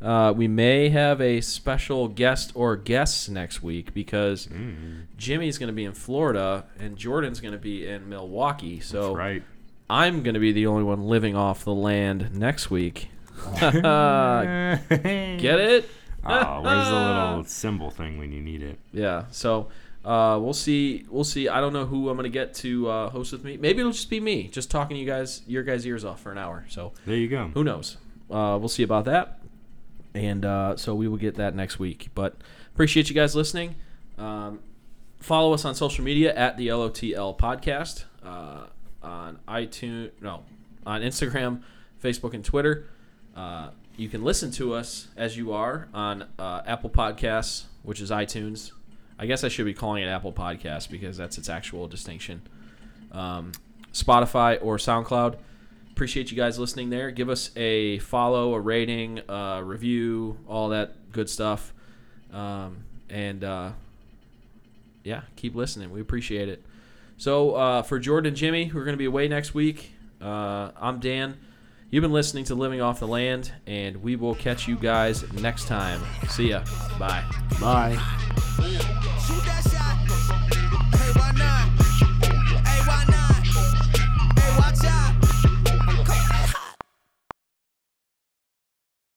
S2: Uh, we may have a special guest or guests next week because Jimmy's going to be in Florida and Jordan's going to be in Milwaukee. So
S3: That's right.
S2: I'm going to be the only one living off the land next week. *laughs* Get it?
S3: Oh, *laughs* where's the little symbol thing when you need it?
S2: Yeah. So uh, we'll see. We'll see. I don't know who I'm going to get to uh, host with me. Maybe it'll just be me, just talking to you guys, your guys' ears off for an hour. So
S3: There you go.
S2: who knows? Uh, we'll see about that. And uh, so we will get that next week. But appreciate you guys listening. Um, follow us on social media at the LOTL podcast uh, on iTunes, no, on Instagram, Facebook, and Twitter. Uh, you can listen to us as you are on uh, Apple Podcasts, which is iTunes. I guess I should be calling it Apple Podcasts because that's its actual distinction. Um, Spotify or SoundCloud. Appreciate you guys listening there. Give us a follow, a rating, a review, all that good stuff. Um, and uh, yeah, keep listening. We appreciate it. So uh, for Jordan and Jimmy, who are going to be away next week, uh, I'm Dan. You've been listening to Living Off the Land, and we will catch you guys next time. See ya. Bye.
S3: Bye.
S1: Shoot that